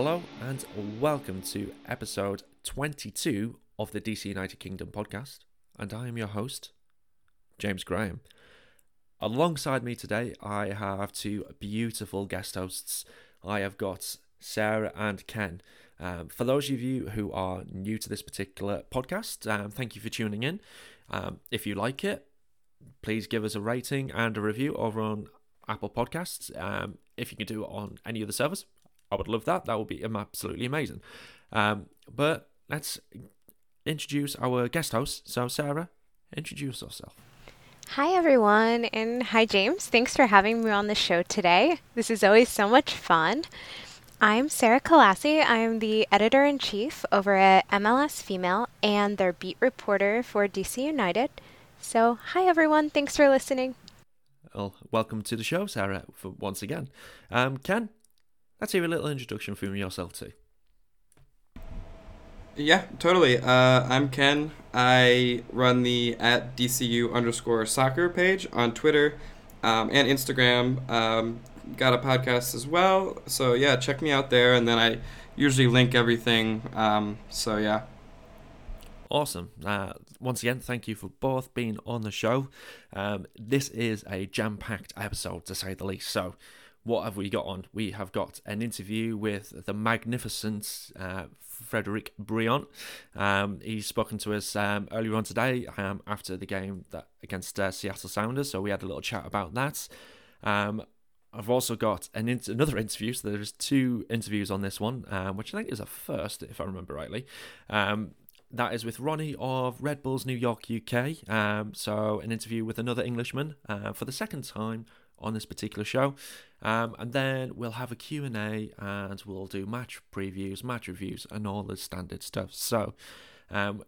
Hello and welcome to episode 22 of the DC United Kingdom podcast. And I am your host, James Graham. Alongside me today, I have two beautiful guest hosts. I have got Sarah and Ken. Um, for those of you who are new to this particular podcast, um, thank you for tuning in. Um, if you like it, please give us a rating and a review over on Apple Podcasts. Um, if you can do it on any other servers, I would love that. That would be absolutely amazing. Um, but let's introduce our guest host. So, Sarah, introduce yourself. Hi, everyone, and hi, James. Thanks for having me on the show today. This is always so much fun. I'm Sarah Kalassi. I'm the editor in chief over at MLS Female and their beat reporter for DC United. So, hi, everyone. Thanks for listening. Well, welcome to the show, Sarah, for once again. Um, Ken, let's hear a little introduction from yourself, too. Yeah, totally. Uh, I'm Ken. I run the at DCU underscore soccer page on Twitter um, and Instagram. Um, got a podcast as well. So, yeah, check me out there. And then I usually link everything. Um, so, yeah. Awesome. Uh, once again, thank you for both being on the show. Um, this is a jam packed episode, to say the least. So, what have we got on? We have got an interview with the magnificent uh, Frederick Brillant. Um, he's spoken to us um, earlier on today um, after the game that against uh, Seattle Sounders, so we had a little chat about that. Um, I've also got an in- another interview, so there's two interviews on this one, um, which I think is a first, if I remember rightly. Um, that is with Ronnie of Red Bulls New York, UK. Um, so an interview with another Englishman uh, for the second time on this particular show. Um, and then we'll have a Q&A and we'll do match previews, match reviews and all the standard stuff. So, um,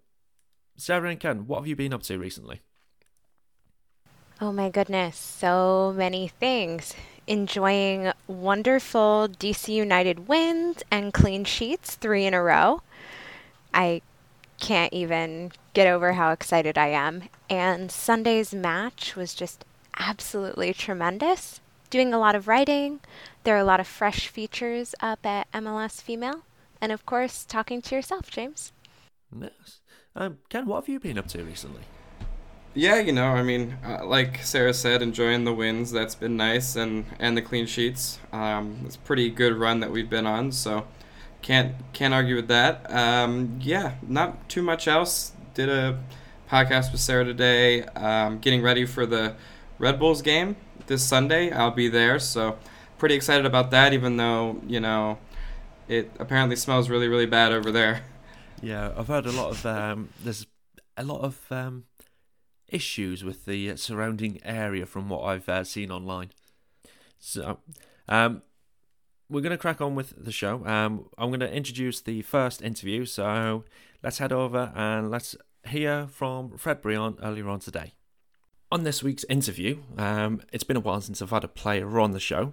Sarah and Ken, what have you been up to recently? Oh my goodness, so many things. Enjoying wonderful DC United wins and clean sheets, three in a row. I can't even get over how excited I am. And Sunday's match was just absolutely tremendous. Doing a lot of writing. There are a lot of fresh features up at MLS Female. And of course, talking to yourself, James. Yes. Um, Ken, what have you been up to recently? Yeah, you know, I mean, uh, like Sarah said, enjoying the wins. That's been nice, and and the clean sheets. Um, it's a pretty good run that we've been on. So can't can't argue with that. Um, yeah, not too much else. Did a podcast with Sarah today, um, getting ready for the Red Bulls game this Sunday. I'll be there, so pretty excited about that. Even though you know it apparently smells really really bad over there. Yeah, I've heard a lot of um, there's a lot of um, issues with the surrounding area from what I've uh, seen online. So, um, we're going to crack on with the show. Um, I'm going to introduce the first interview. So let's head over and let's hear from Fred Brillant earlier on today. On this week's interview, um, it's been a while since I've had a player on the show,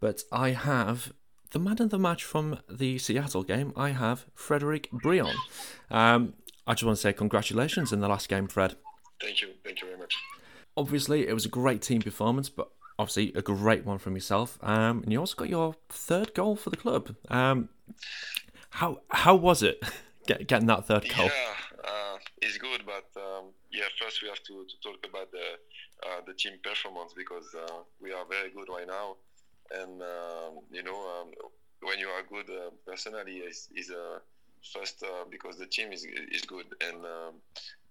but I have the man of the match from the Seattle game. I have Frederick Brillant. Um, I just want to say congratulations in the last game, Fred. Thank you. Thank you very much. Obviously, it was a great team performance, but obviously a great one from yourself. Um, and you also got your third goal for the club. Um, how how was it getting that third goal? Yeah, uh, it's good, but um, yeah, first we have to, to talk about the uh, the team performance because uh, we are very good right now, and um, you know um, when you are good uh, personally is is uh, first uh, because the team is is good and. Um,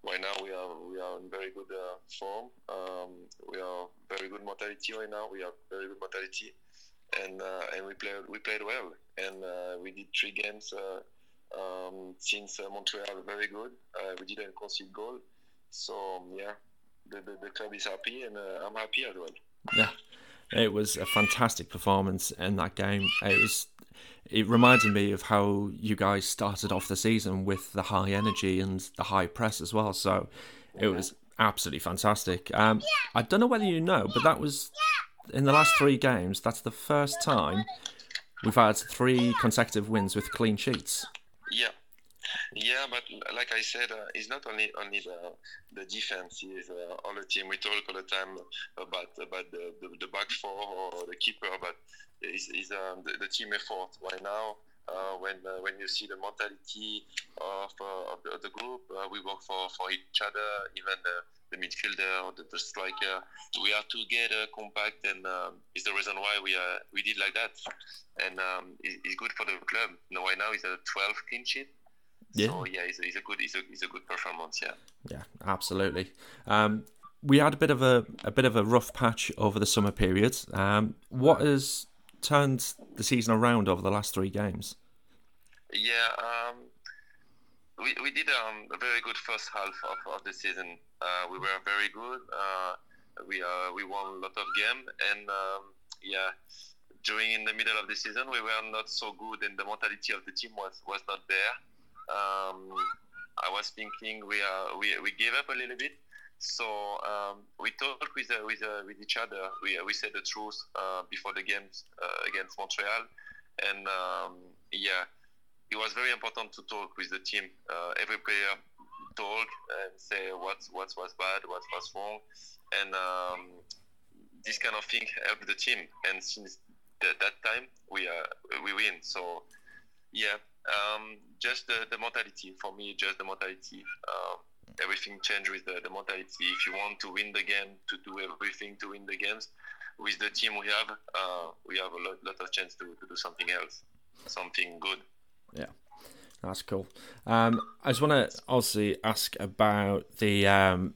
right now we are we are in very good uh, form. Um, we are very good mortality right now. We have very good mortality, and uh, and we played we played well, and uh, we did three games um, since Montreal. Very good. we didn't concede goal, so yeah, the, the, the club is happy, and I'm happy as well. Yeah. It was a fantastic performance in that game. It was it reminded me of how you guys started off the season with the high energy and the high press as well. So it was absolutely fantastic. Um, I don't know whether you know, but that was in the last three games. That's the first time we've had three consecutive wins with clean sheets. Yeah. Yeah, but like I said, uh, it's not only only the the defense. It's uh, all the team. We talk all the time about about the, the, the back four or the keeper, but it's, is um, the, the, team effort right now. uh, when uh, when you see the mentality of, uh, of, the, of the group. Uh, we work for, for each other, even the, midfielder, the, the striker. We are together, compact, and um, it's the reason why we uh, we did like that. And um, it, it's good for the club. You right now it's a 12 clean sheet. Yeah. So yeah, it's a, it's a good it's a, it's a good performance. Yeah. Yeah, absolutely. Um, we had a bit of a a bit of a rough patch over the summer period. Um, what has turned the season around over the last three games? Yeah, um, we, we did um, a very good first half of, of the season. Uh, we were very good. Uh, we uh, we won a lot of games, and um, yeah, during in the middle of the season, we were not so good, and the mentality of the team was, was not there. Um, I was thinking we are we, we gave up a little bit. So um, we talked with uh, with uh, with each other. We we said the truth uh, before the games uh, against Montreal, and um, yeah, it was very important to talk with the team. Uh, every player talk and say what what was bad, what was wrong, and um, this kind of thing helped the team. And since th- that time, we uh, we win. So yeah, um, just the, the mentality for me, just the mentality. Uh, everything changed with the, the mentality. If you want to win the game, to do everything to win the games, with the team we have, uh, we have a lot, lot of chance to, to do something else, something good. Yeah, that's cool. Um, I just want to also ask about the um,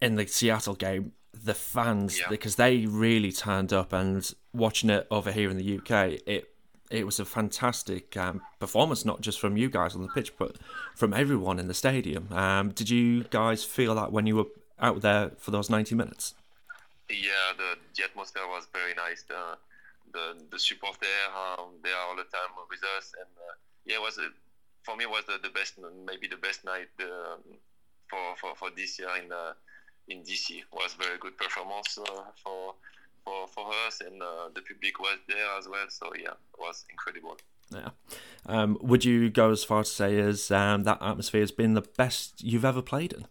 in the Seattle game, the fans Yeah. because they really turned up and watching it over here in the UK, it it was a fantastic um, performance, not just from you guys on the pitch, but from everyone in the stadium. Um, did you guys feel that when you were out there for those ninety minutes? Yeah, the, the atmosphere was very nice. The the, the there, um, they are all the time with us, and uh, yeah, it was a, for me was the, the best, maybe the best night um, for, for for this year in uh, in DC. It was very good performance uh, for for for us, and uh, the public was there as well. So yeah, it was incredible. Yeah. Um, would you go as far to say as um, that atmosphere has been the best you've ever played in?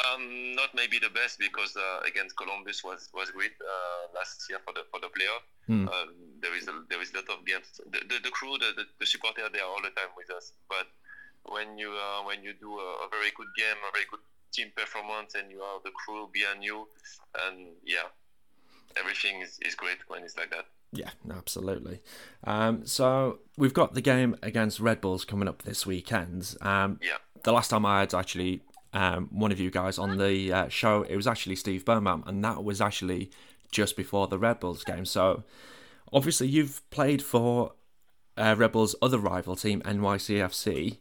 Um, not maybe the best because uh, against Columbus was was great uh, last year for the for the playoff. Um, there is a there is a lot of games. The, the, the crew, the, the, the supporter, they are all the time with us. But when you uh, when you do a, a very good game, a very good team performance, and you have the crew behind you, and yeah, everything is, is great when it's like that. Yeah, absolutely. Um, so we've got the game against Red Bulls coming up this weekend. Um, Yeah. the last time I had actually um, one of you guys on the uh, show, it was actually Steve Birnbaum, and that was actually just before the Red Bulls game. So obviously you've played for uh, Red Bulls' other rival team, NYCFC.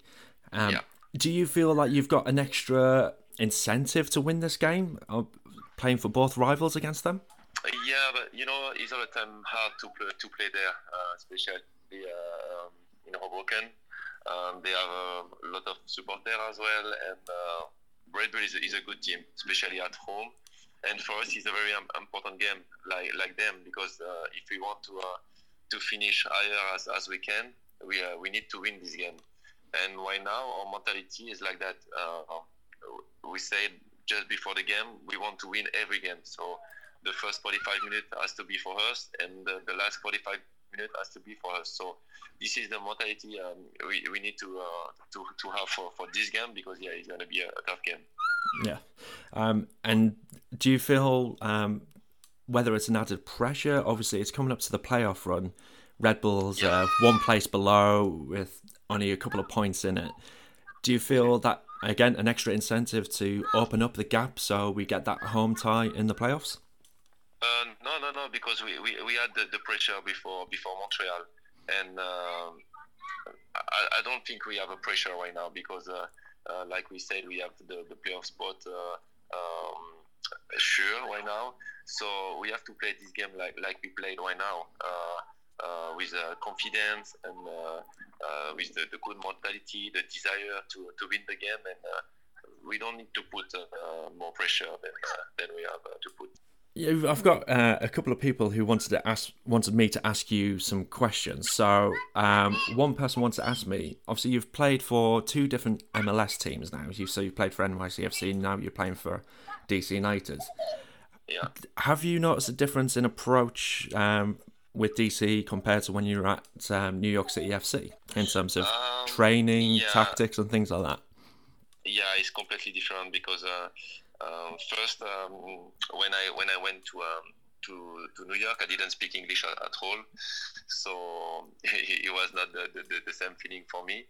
Um, Yeah. Do you feel like you've got an extra incentive to win this game, uh, playing for both rivals against them? Yeah, but you know, it's all the time hard to play, to play there, uh, especially uh, um, in Hoboken. Um, they have a lot of support there as well, and uh, Bull is a, is a good team, especially at home. And for us, it's a very important game, like like them, because uh, if we want to uh, to finish higher as, as we can, we uh, we need to win this game. And right now, our mentality is like that. We said just before the game, we want to win every game. So the first 45 minutes has to be for us, and the, the last 45 minutes has to be for us. So this is the mentality um, we, we need to, uh, to to have for, for this game because yeah, it's gonna be a, a tough game. Yeah. Um, and do you feel um, whether it's an added pressure? Obviously, it's coming up to the playoff run. Red Bull's uh, one place below with only a couple of points in it. Do you feel that again an extra incentive to open up the gap so we get that home tie in the playoffs? Uh, no, no, no, because we, we, we had the, the pressure before before Montreal, and um, I, I don't think we have a pressure right now because, uh, uh, like we said, we have the, the playoff spot uh, um, sure right now. So we have to play this game like like we played right now, uh, uh, with uh, confidence and uh, uh, with the, the good mentality, the desire to, to win the game, and uh, we don't need to put uh, uh, more pressure than uh, than we have uh, to put. I've got uh, a couple of people who wanted to ask wanted me to ask you some questions. So um, one person wants to ask me. Obviously, you've played for two different MLS teams now. You so you played for NYCFC. Now you're playing for DC United. Yeah. Have you noticed a difference in approach um, with DC compared to when you were at um, New York City FC in terms of Um, training, yeah. tactics, and things like that? yeah, it's completely different because uh, um, first um, when I when I went to um, to, to New York, I didn't speak English at, at all, so it was not the, the, the same feeling for me.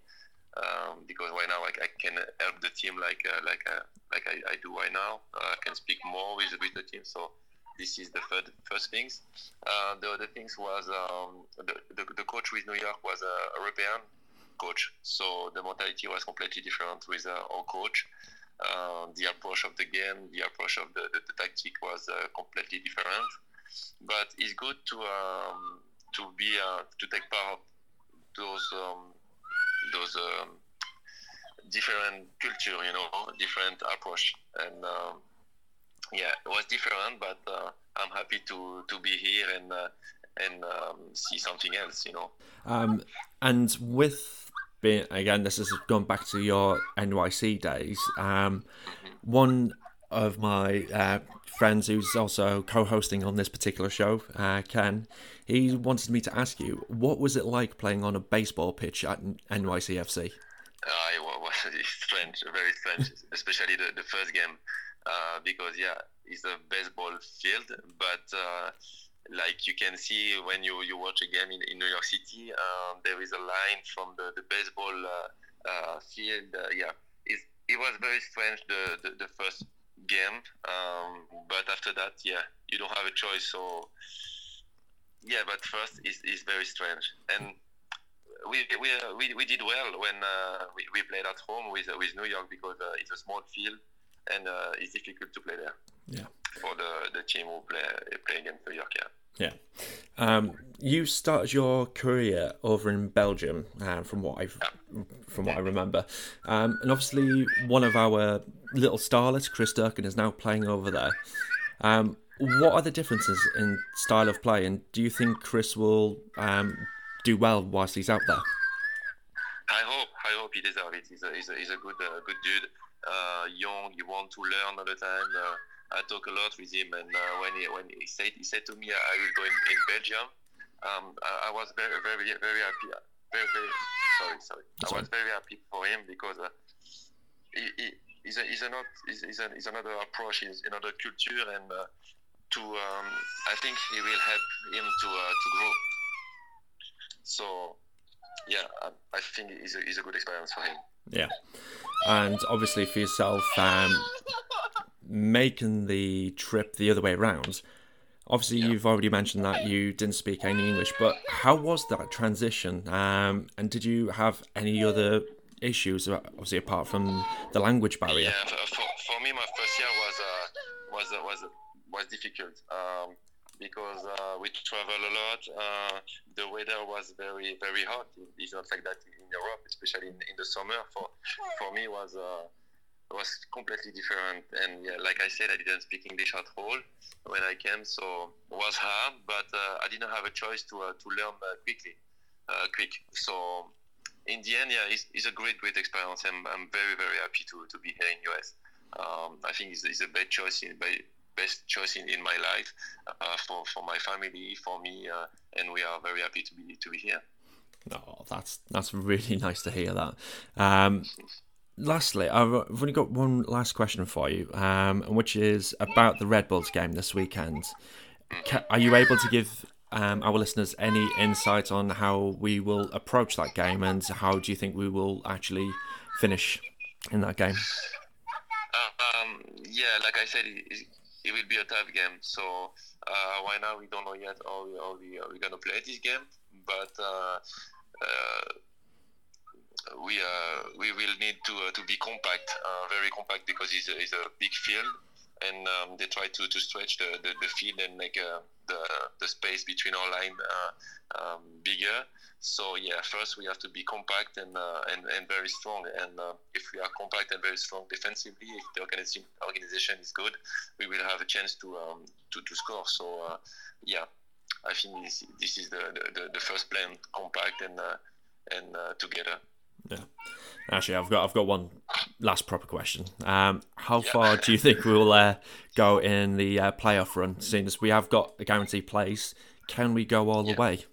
Um, because right now I, I can help the team like uh, like uh, like I, I do right now. Uh, I can speak more with with the team. So this is the first first things. Uh, the other things was um, the, the the coach with New York was a European coach, so the mentality was completely different with uh, our coach. Uh, the approach of the game, the approach of the, the, the tactic was uh, completely different. But it's good to um, to be uh, to take part of those um, those um, different culture, you know, different approach, and um, yeah, it was different. But uh, I'm happy to to be here and uh, and um, see something else, you know. Um, and with being again, this has gone back to your NYC days. Um, one of my uh, friends who's also co-hosting on this particular show, uh, Ken, he wanted me to ask you, what was it like playing on a baseball pitch at NYCFC? Uh, it was strange, very strange, especially the, the first game, uh, because yeah, it's a baseball field, but uh, like you can see when you, you watch a game in, in New York City, um, there is a line from the, the baseball uh, uh, field. Uh, yeah, it, it was very strange the, the, the first game, um, but after that, yeah, you don't have a choice. So yeah, but first is is very strange, and we we we, we did well when uh, we, we played at home with with New York because uh, it's a small field and uh, it's difficult to play there. Yeah. For the, the team who play play against New York, yeah. Yeah. Um, you started your career over in Belgium, uh, from what I've from what I remember, um, and obviously one of our little starlets, Chris Durkin, is now playing over there. Um, what are the differences in style of play, and do you think Chris will um, do well whilst he's out there? I hope. I hope he deserves it. He's a, he's a, he's a good uh, good dude. Uh, young, you want to learn all the time. I talk a lot with him, and uh, when he when he said he said to me, I will go in, in Belgium. Um, I, I, was very very very happy. Very very sorry sorry. That's I was right. very happy for him because uh, he, he he's a, he's, a not, he's, he's, a, he's another approach, he's another culture, and uh, to um, I think he will help him to uh, to grow. So yeah, I, I think it's a, it's a good experience for him. Yeah, and obviously for yourself, um, making the trip the other way around. Obviously, yeah. you've already mentioned that you didn't speak any English, but how was that transition? Um, and did you have any other issues, obviously apart from the language barrier? Yeah, for, for me, my first year was uh, was uh, was was difficult um, because uh, we travel a lot. Uh, the weather was very very hot. It's not like that in Europe, especially in, in the summer. For for me, was uh, was completely different. And yeah, like I said, I didn't speak English at all when I came, so it was hard. But uh, I didn't have a choice to uh, to learn quickly, quick. So in the end, yeah, it's, it's, a great, great experience. I'm, I'm very, very happy to, to be here in US. Um, I think it's, it's a best choice in best choice in, in my life uh, for, for my family, for me, uh, and we are very happy to be to be here. Oh, that's that's really nice to hear that. Um, lastly, I've only got one last question for you, um, which is about the Red Bulls game this weekend. Are you able to give um, our listeners any insight on how we will approach that game and how do you think we will actually finish in that game? Uh, um, yeah, like I said, it, will be a tough game. So uh, right now we don't know yet how, we, how, we, we're going to play this game, but uh, uh we uh, we will need to uh, to be compact, very compact because it's a, it's a big field and um, they try to, to stretch the, the, the field and make uh, the, the space between our line uh, um, bigger. So yeah, first we have to be compact and uh, and, and very strong. And uh, if we are compact and very strong defensively, if the organization organization is good, we will have a chance to um, to, to score. So uh, yeah, I think this, this is the, the, the first plan: compact and uh, and together. Yeah. Actually, I've got I've got one last proper question. Um, how yeah. far do you think we will uh, go in the uh, playoff run? Seeing as we have got a guaranteed place, can we go all Yeah. the way?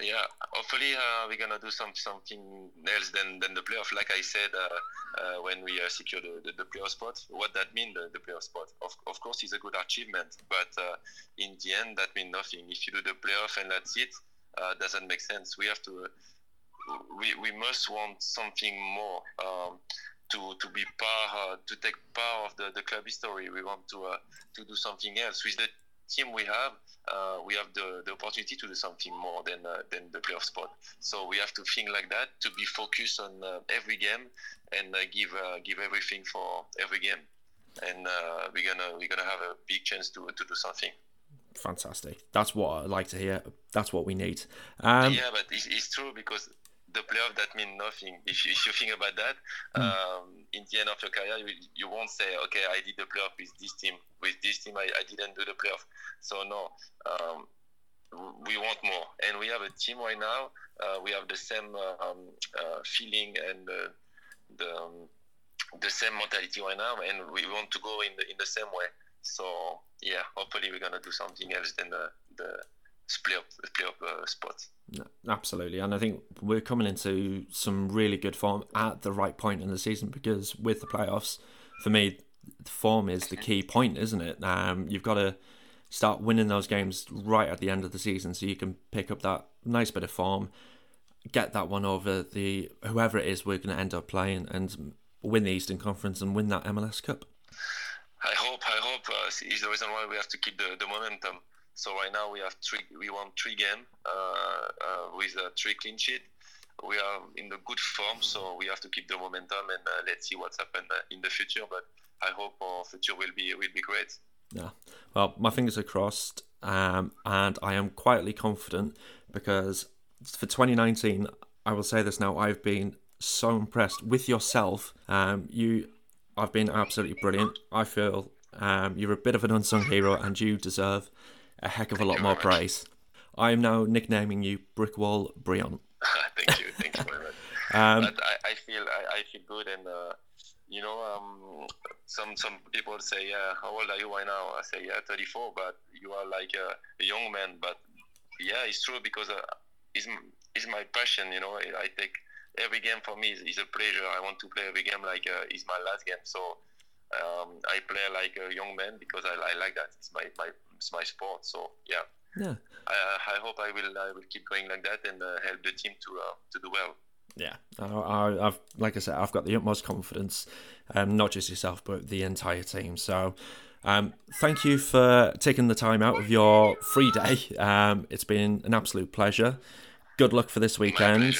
Yeah, hopefully uh, we're gonna do some something else than, than the playoff. Like I said, uh, uh, when we uh, secure the, the, the playoff spot, what that mean the, the playoff spot? Of, of course, it's a good achievement, but uh, in the end, that means nothing. If you do the playoff and that's it, uh, doesn't make sense. We have to, we, we must want something more. Um, to, to be part, uh, to take part of the, the club history, we want to uh, to do something else with the team we have uh, we have the, the opportunity to do something more than uh, than the playoff spot. So we have to think like that to be focused on uh, every game and uh, give uh, give everything for every game. And uh, we're gonna we're gonna have a big chance to to do something. Fantastic. That's what I like to hear. That's what we need. Um, yeah, but it's, it's true because the playoff that means nothing. If you, if you think about that, um, in the end of your career, you, you won't say, okay, I did the playoff with this team. With this team, I, I didn't do the playoff. So no, um, we want more, and we have a team right now. Uh, we have the same uh, um, uh, feeling and uh, the um, the same mentality right now, and we want to go in the in the same way. So yeah, hopefully we're gonna do something else than the the split up split up uh, spot. No, Absolutely, and I think we're coming into some really good form at the right point in the season because with the playoffs, for me, the form is the key point, isn't it? Um, you've got to start winning those games right at the end of the season so you can pick up that nice bit of form, get that one over the whoever it is we're going to end up playing, and win the Eastern Conference and win that MLS Cup. I hope, I hope uh, is the reason why we have to keep the, the momentum. So right now we have three, we won three games uh, uh, with uh, three clean sheet. We are in the good form, so we have to keep the momentum and let's see what's happened in the future. But I hope our future will be will be great. Yeah. Well, my fingers are crossed, um, and I am quietly confident because for 2019, I will say this now: I've been so impressed with yourself. Um, you, I've been absolutely brilliant. I feel um, you're a bit of an unsung hero, and you deserve a heck of a lot more much. praise. I am now nicknaming you Brickwall Brillant. thank you, thank you very much. Um, I, I feel I, I feel good and uh, you know um, some some people say yeah how old are you right now I say yeah 34 but you are like a, a young man but yeah it's true because uh, it's, it's my passion you know I, I take every game for me is, is a pleasure I want to play every game like uh, it's my last game so um, I play like a young man because I, I like that it's my, my it's my sport so yeah yeah. I, I hope I will I will keep going like that and uh, help the team to uh, to do well Yeah, I, I, I've like I said, I've got the utmost confidence, um, not just yourself, but the entire team. So, um, thank you for taking the time out of your free day. Um, it's been an absolute pleasure. Good luck for this weekend,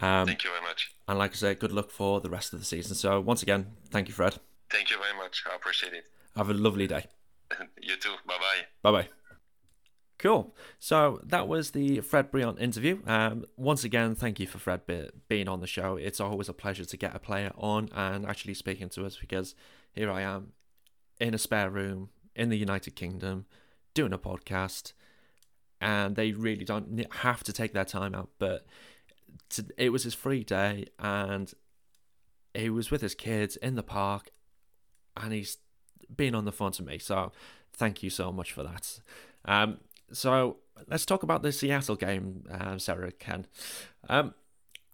well um, thank you very much and like I said, good luck for the rest of the season. So, once again, thank you, Fred. Thank you very much. I appreciate it. Have a lovely day. you too. Bye bye. Bye bye. Cool. So that was the Fred Brillant interview. Um, once again, thank you for Fred be- being on the show. It's always a pleasure to get a player on and actually speaking to us because here I am in a spare room in the United Kingdom doing a podcast, and they really don't have to take their time out. But to, it was his free day, and he was with his kids in the park, and he's been on the phone to me. So thank you so much for that. Um, so let's talk about the Seattle game, um, Sarah Ken. Um,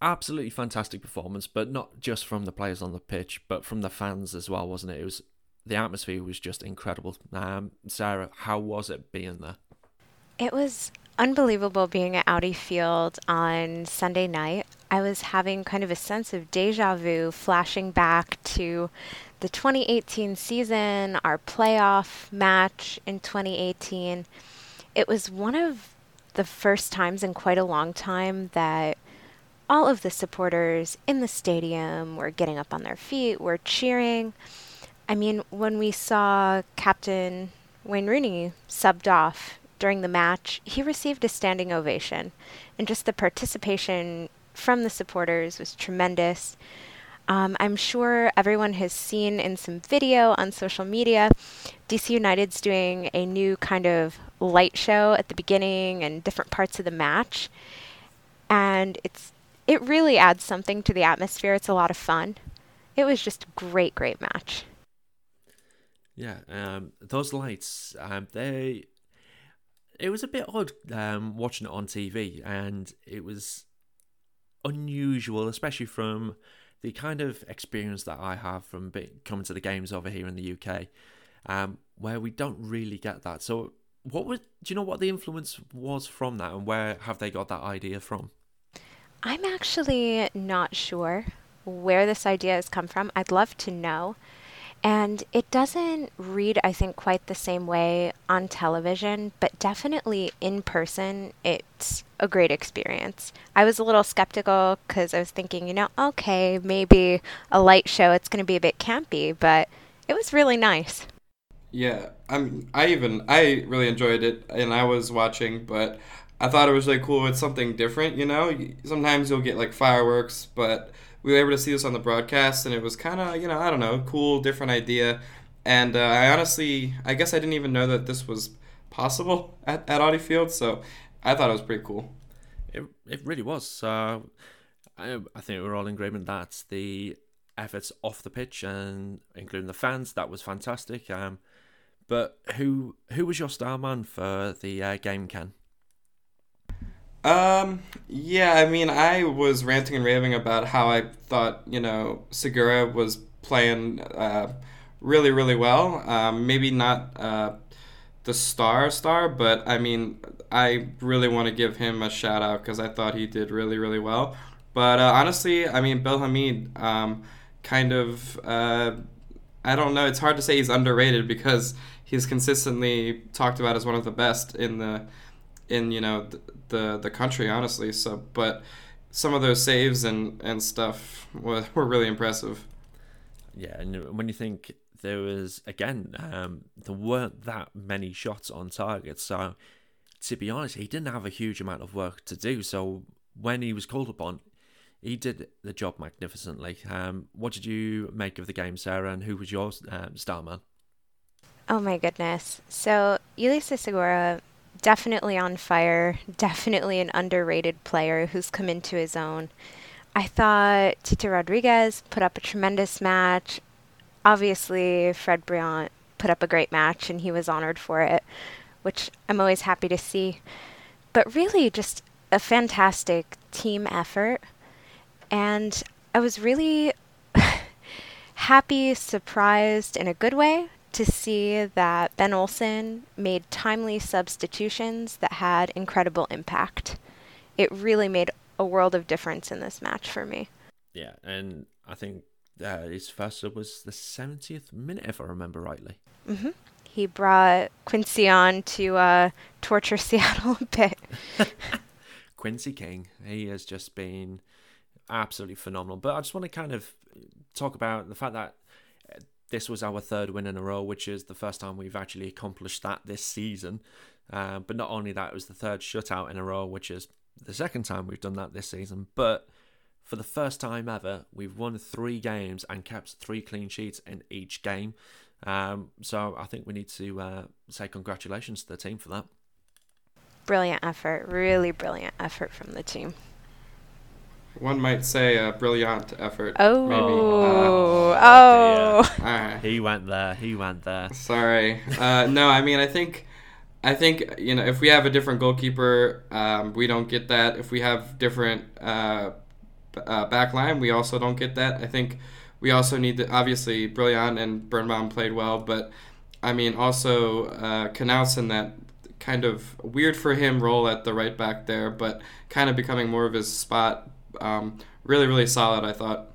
absolutely fantastic performance, but not just from the players on the pitch, but from the fans as well, wasn't it? It was the atmosphere was just incredible. Um, Sarah, how was it being there? It was unbelievable being at Audi Field on Sunday night. I was having kind of a sense of deja vu flashing back to the 2018 season, our playoff match in 2018. It was one of the first times in quite a long time that all of the supporters in the stadium were getting up on their feet, were cheering. I mean, when we saw Captain Wayne Rooney subbed off during the match, he received a standing ovation. And just the participation from the supporters was tremendous. Um, I'm sure everyone has seen in some video on social media, DC United's doing a new kind of light show at the beginning and different parts of the match. And it's it really adds something to the atmosphere. It's a lot of fun. It was just a great, great match. Yeah, um, those lights, um, they it was a bit odd um, watching it on TV, and it was unusual, especially from the kind of experience that I have from coming to the games over here in the UK, um, where we don't really get that. So, what was? Do you know what the influence was from that, and where have they got that idea from? I'm actually not sure where this idea has come from. I'd love to know. And it doesn't read, I think, quite the same way on television, but definitely in person, it's a great experience. I was a little skeptical because I was thinking, you know, okay, maybe a light show, it's going to be a bit campy, but it was really nice. Yeah, I'm. I even I really enjoyed it, and I was watching, but I thought it was really cool. It's something different, you know. Sometimes you'll get like fireworks, but we were able to see this on the broadcast, and it was kind of, you know, I don't know, cool, different idea. And uh, I honestly, I guess I didn't even know that this was possible at, at Audi Field, so I thought it was pretty cool. It, it really was. Uh, I, I think we're all in agreement that the efforts off the pitch and including the fans, that was fantastic. Um, but who who was your star man for the uh, game, Ken? Um, yeah, I mean, I was ranting and raving about how I thought, you know, Segura was playing uh, really, really well. Um, maybe not uh, the star star, but I mean, I really want to give him a shout out because I thought he did really, really well. But uh, honestly, I mean, Bill Hamid, um, kind of, uh, I don't know, it's hard to say he's underrated because he's consistently talked about as one of the best in the in you know the, the the country, honestly. So, but some of those saves and and stuff were, were really impressive. Yeah, and when you think there was again, um, there weren't that many shots on target. So, to be honest, he didn't have a huge amount of work to do. So, when he was called upon, he did the job magnificently. Um, what did you make of the game, Sarah? And who was your um, star man? Oh my goodness! So, Ulises Segura definitely on fire, definitely an underrated player who's come into his own. I thought Tito Rodriguez put up a tremendous match. Obviously, Fred Brillant put up a great match and he was honored for it, which I'm always happy to see. But really, just a fantastic team effort. And I was really happy, surprised in a good way to see that Ben Olsen made timely substitutions that had incredible impact. It really made a world of difference in this match for me. Yeah, and I think uh, his first sub was the 70th minute, if I remember rightly. Mm-hmm. He brought Quincy on to uh, torture Seattle a bit. Quincy King, he has just been absolutely phenomenal. But I just want to kind of talk about the fact that this was our third win in a row, which is the first time we've actually accomplished that this season. Uh, but not only that, it was the third shutout in a row, which is the second time we've done that this season. But for the first time ever, we've won three games and kept three clean sheets in each game. Um, so I think we need to uh, say congratulations to the team for that. Brilliant effort, really brilliant effort from the team. One might say a brilliant effort. Oh, maybe. Uh, oh. oh. He went there. He went there. Sorry. Uh, no, I mean, I think, I think you know, if we have a different goalkeeper, um, we don't get that. If we have different uh, uh, backline, we also don't get that. I think we also need to obviously Brillant and Birnbaum played well, but I mean also uh, in that kind of weird for him role at the right back there, but kind of becoming more of his spot um, really, really solid, I thought.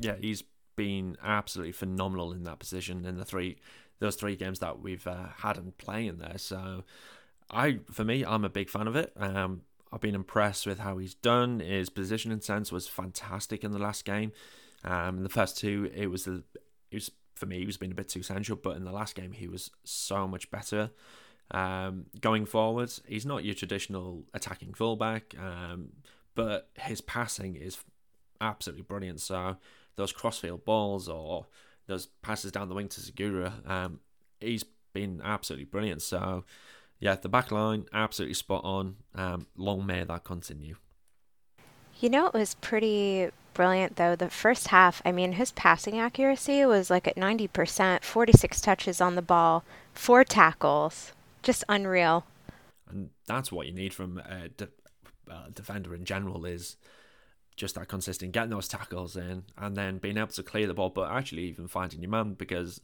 Yeah, he's been absolutely phenomenal in that position in the three those three games that we've uh, had him playing there. So, I for me, I'm a big fan of it. Um, I've been impressed with how he's done. His positioning sense was fantastic in the last game. Um, in the first two, it was a, it was for me, he was being a bit too central, but in the last game, he was so much better. Um, going forwards, he's not your traditional attacking fullback. Um, but his passing is absolutely brilliant. So those crossfield balls or those passes down the wing to Segura, um, he's been absolutely brilliant. So yeah, the back line absolutely spot on. Um, long may that continue. You know, it was pretty brilliant though. The first half, I mean, his passing accuracy was like at 90%, 46 touches on the ball, four tackles, just unreal. and that's what you need from a de- uh, defender in general is just that consistent getting those tackles in and then being able to clear the ball, but actually even finding your man because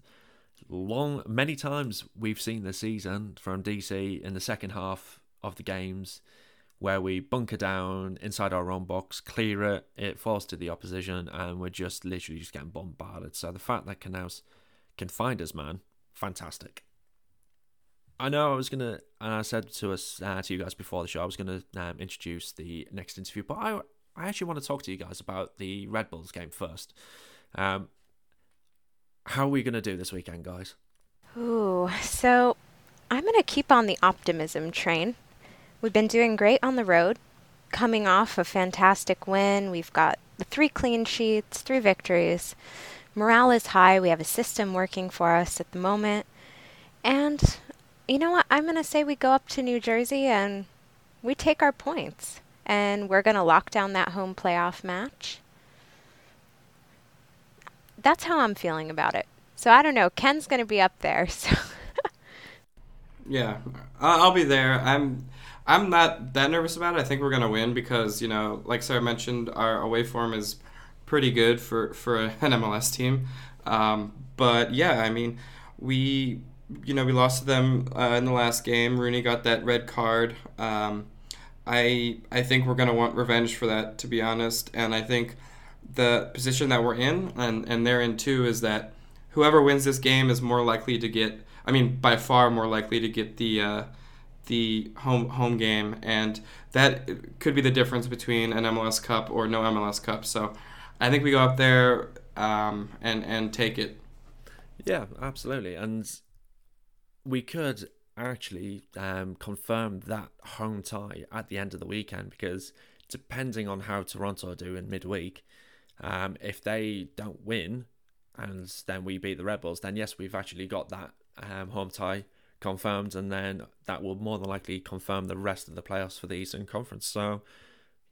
long many times we've seen this season from DC in the second half of the games where we bunker down inside our own box, clear it, it falls to the opposition, and we're just literally just getting bombarded. So the fact that Knaus can find us, man, fantastic. I know I was gonna, and I said to us uh, to you guys before the show, I was gonna um, introduce the next interview, but I I actually want to talk to you guys about the Red Bulls game first. Um, how are we gonna do this weekend, guys? Ooh, so I'm gonna keep on the optimism train. We've been doing great on the road, coming off a fantastic win. We've got three clean sheets, three victories. Morale is high. We have a system working for us at the moment. And you know what? I'm going to say we go up to New Jersey and we take our points. And we're going to lock down that home playoff match. That's how I'm feeling about it. So I don't know. Ken's going to be up there. So yeah, I'll be there. I'm I'm not that nervous about it. I think we're gonna win because you know, like Sarah mentioned, our away form is pretty good for for an MLS team. Um, but yeah, I mean, we you know we lost to them uh, in the last game. Rooney got that red card. Um, I I think we're gonna want revenge for that, to be honest. And I think the position that we're in and and they're in too is that whoever wins this game is more likely to get. I mean, by far more likely to get the. Uh, the home home game, and that could be the difference between an MLS Cup or no MLS Cup. So, I think we go up there um, and and take it. Yeah, absolutely, and we could actually um, confirm that home tie at the end of the weekend because depending on how Toronto do in midweek, um, if they don't win and then we beat the Rebels, then yes, we've actually got that um, home tie confirmed, and then that will more than likely confirm the rest of the playoffs for the Eastern Conference. So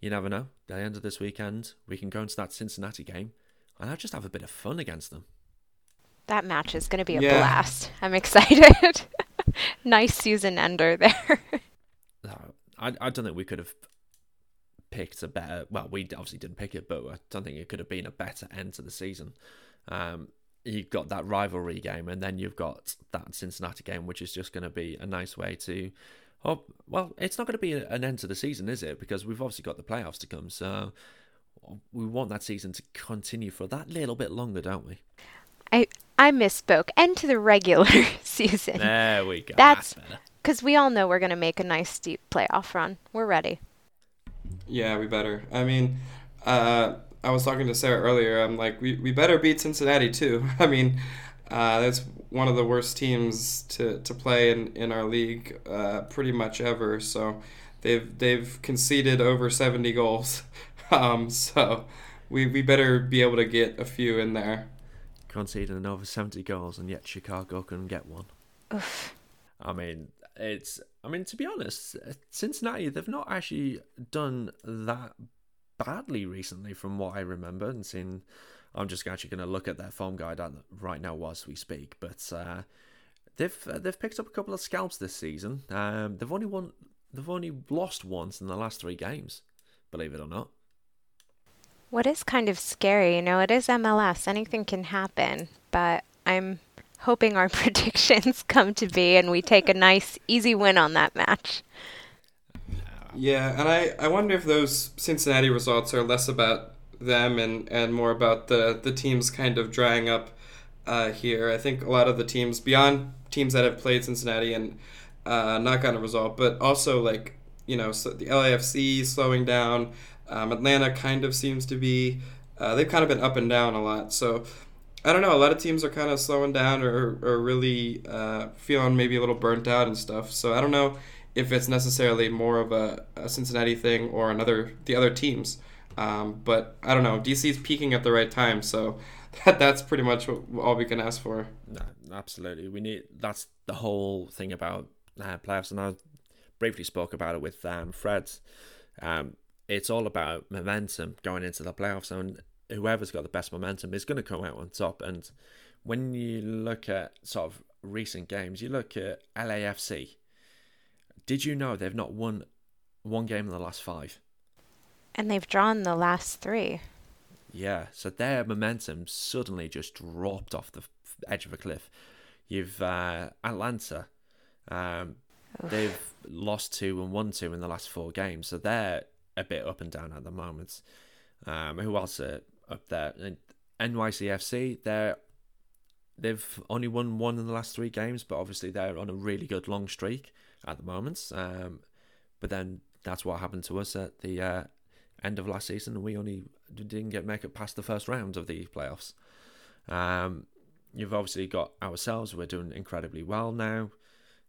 you never know. At the end of this weekend, we can go into that Cincinnati game, and I'll just have a bit of fun against them. That match is going to be a yeah. blast. I'm excited. nice season ender there. I, I don't think we could have picked a better. Well, we obviously didn't pick it, but I don't think it could have been a better end to the season. Um, you've got that rivalry game, and then you've got that Cincinnati game, which is just going to be a nice way to. Oh, well, it's not going to be an end to the season, is it? Because we've obviously got the playoffs to come, so we want that season to continue for that little bit longer, don't we? I I misspoke. End to the regular season. There we go. That's because we all know we're going to make a nice deep playoff run. We're ready. Yeah, we better. I mean, uh, I was talking to Sarah earlier. I'm like, we, we better beat Cincinnati too. I mean, uh, that's one of the worst teams to, to play in, in our league uh, pretty much ever. So they've they've conceded over 70 goals. um, so we, we better be able to get a few in there. Conceding over 70 goals, and yet Chicago can get one. Oof. I mean, it's. I mean, to be honest, Cincinnati they've not actually done that badly recently, from what I remember, and seeing. I'm just actually going to look at their form guide right now whilst we speak, but uh, they've uh, they've picked up a couple of scalps this season. Um, they've only won, they've only lost once in the last three games, believe it or not. What is kind of scary, you know, it is MLS. Anything can happen, but I'm hoping our predictions come to be and we take a nice, easy win on that match. Yeah, and I, I wonder if those Cincinnati results are less about them and, and more about the, the teams kind of drying up uh, here. I think a lot of the teams, beyond teams that have played Cincinnati and uh, not gotten a result, but also like, you know, so the LAFC slowing down. Um, Atlanta kind of seems to be, uh, they've kind of been up and down a lot. So I don't know, a lot of teams are kind of slowing down or, or really uh, feeling maybe a little burnt out and stuff. So I don't know if it's necessarily more of a, a Cincinnati thing or another the other teams. Um, but I don't know. DC's peaking at the right time, so that that's pretty much what, all we can ask for. No, absolutely. We need that's the whole thing about uh, playoffs, and I briefly spoke about it with um, Fred. Um, it's all about momentum going into the playoffs, and whoever's got the best momentum is going to come out on top. And when you look at sort of recent games, you look at LAFC Did you know they've not won one game in the last five? And they've drawn the last three. Yeah, so their momentum suddenly just dropped off the edge of a cliff. You've uh, Atlanta, um, they've lost two and won two in the last four games, so they're a bit up and down at the moment. Um, who else are up there? NYCFC, they're they've only won one in the last three games, but obviously they're on a really good long streak at the moment. Um, but then that's what happened to us at the uh, end of last season. We only didn't get make it past the first round of the playoffs. Um, you've obviously got ourselves. We're doing incredibly well now.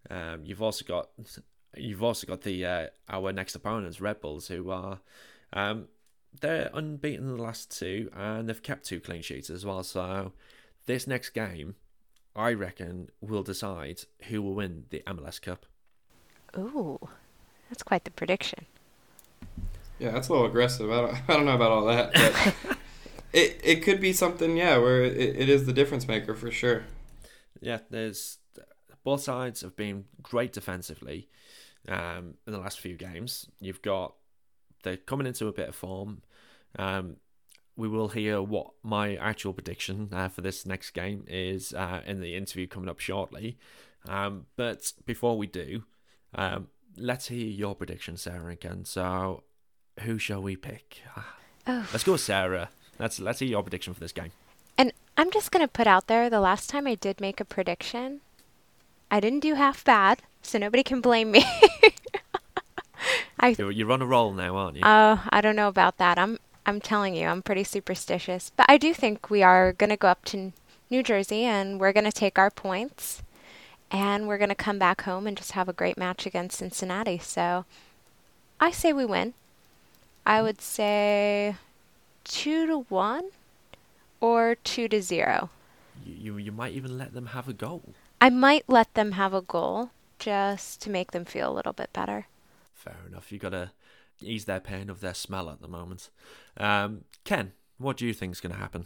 Um, you've also got you've also got the uh, our next opponents, Red Bulls, who are um, they're unbeaten in the last two, and they've kept two clean sheets as well. So this next game, I reckon, will decide who will win the MLS Cup. Ooh, that's quite the prediction. Yeah, that's a little aggressive. I don't, I don't know about all that, but it it could be something, yeah, where it, it is the difference maker for sure. Yeah, there's both sides have been great defensively um, in the last few games. You've got they're coming into a bit of form. Um, we will hear what my actual prediction uh, for this next game is uh, in the interview coming up shortly. Um, but before we do, um, let's hear your prediction, Sarah, again. So, who shall we pick? Oh. Let's go, Sarah. Let's let's hear your prediction for this game. And I'm just going to put out there the last time I did make a prediction, I didn't do half bad, so nobody can blame me. I You're, on a roll now, aren't you? Oh, I don't know about that. I'm I'm telling you, I'm pretty superstitious. But I do think we are going to go up to New Jersey and we're going to take our points and we're going to come back home and just have a great match against Cincinnati. So I say we win. I would say 2 to 1 or 2 to 0. you, you you might even let them have a goal. I might let them have a goal just to make them feel a little bit better. Fair enough. You got to ease their pain of their smell at the moment. Um, Ken, what do you think is going to happen?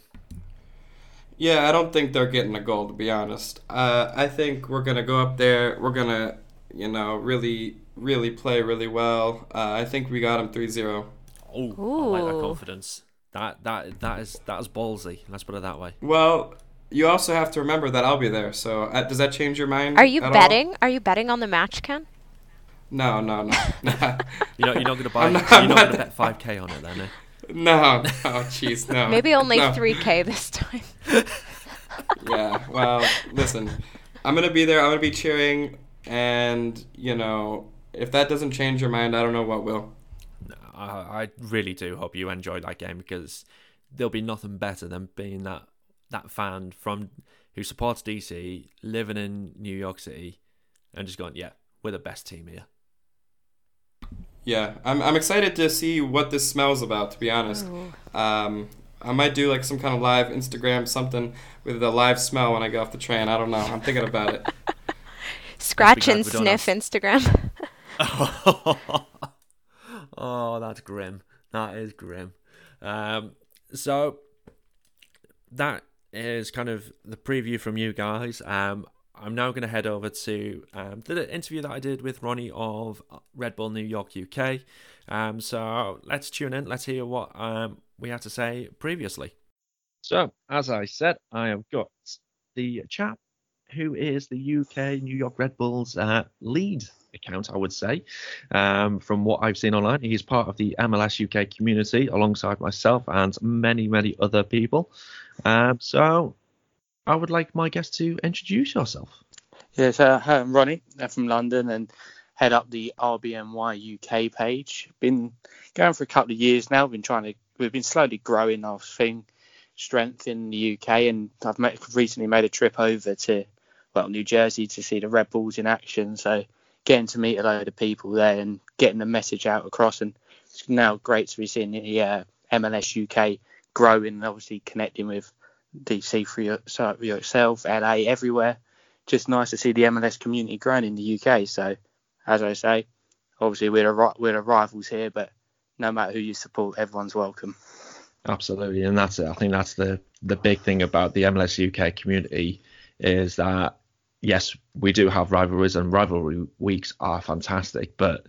Yeah, I don't think they're getting a goal to be honest. Uh, I think we're gonna go up there. We're gonna, you know, really, really play really well. Uh, I think we got them 3-0. Oh, I like that confidence. That that that is that is ballsy. Let's put it that way. Well, you also have to remember that I'll be there. So uh, does that change your mind? Are you at all? betting? Are you betting on the match, Ken? No, no, no, no, You're not, you're not going to buy. I'm not- you're I'm not not- going to bet five k on it then. Eh? no. Oh, jeez, no. Maybe only no. 3K this time. Yeah. Well, listen, I'm gonna be there. I'm gonna be cheering, and you know, if that doesn't change your mind, I don't know what will. No, I, I really do hope you enjoy that game because there'll be nothing better than being that that fan from who supports DC, living in New York City, and just going, yeah, we're the best team here. Yeah, I'm, I'm excited to see what this smells about. To be honest, Ooh. um, I might do like some kind of live Instagram something with a live smell when I get off the train. I don't know. I'm thinking about it. Scratch and sniff have- Instagram. oh, that's grim. That is grim. Um, so that is kind of the preview from you guys. Um, I'm now going to head over to um, the interview that I did with Ronnie of Red Bull New York UK. Um, so let's tune in. Let's hear what um, we had to say previously. So, as I said, I have got the chap who is the UK New York Red Bulls uh, lead account, I would say. Um, from what I've seen online, he's part of the MLS UK community alongside myself and many, many other people. Um, so, I would like my guest to introduce yourself. Yes, uh, hi, I'm Ronnie I'm from London and head up the RBNY UK page. Been going for a couple of years now. Been trying to, we've been slowly growing our thing, strength in the UK, and I've met, recently made a trip over to, well, New Jersey to see the Red Bulls in action. So getting to meet a load of people there and getting the message out across, and it's now great to be seeing the uh, MLS UK growing and obviously connecting with DC for your, so- yourself, LA, everywhere just nice to see the MLS community growing in the UK. So, as I say, obviously we're the, we're the rivals here, but no matter who you support, everyone's welcome. Absolutely, and that's it. I think that's the the big thing about the MLS UK community is that yes, we do have rivalries, and rivalry weeks are fantastic, but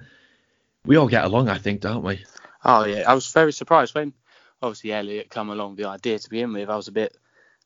we all get along, I think, don't we? Oh yeah, I was very surprised when obviously Elliot come along the idea to begin with. I was a bit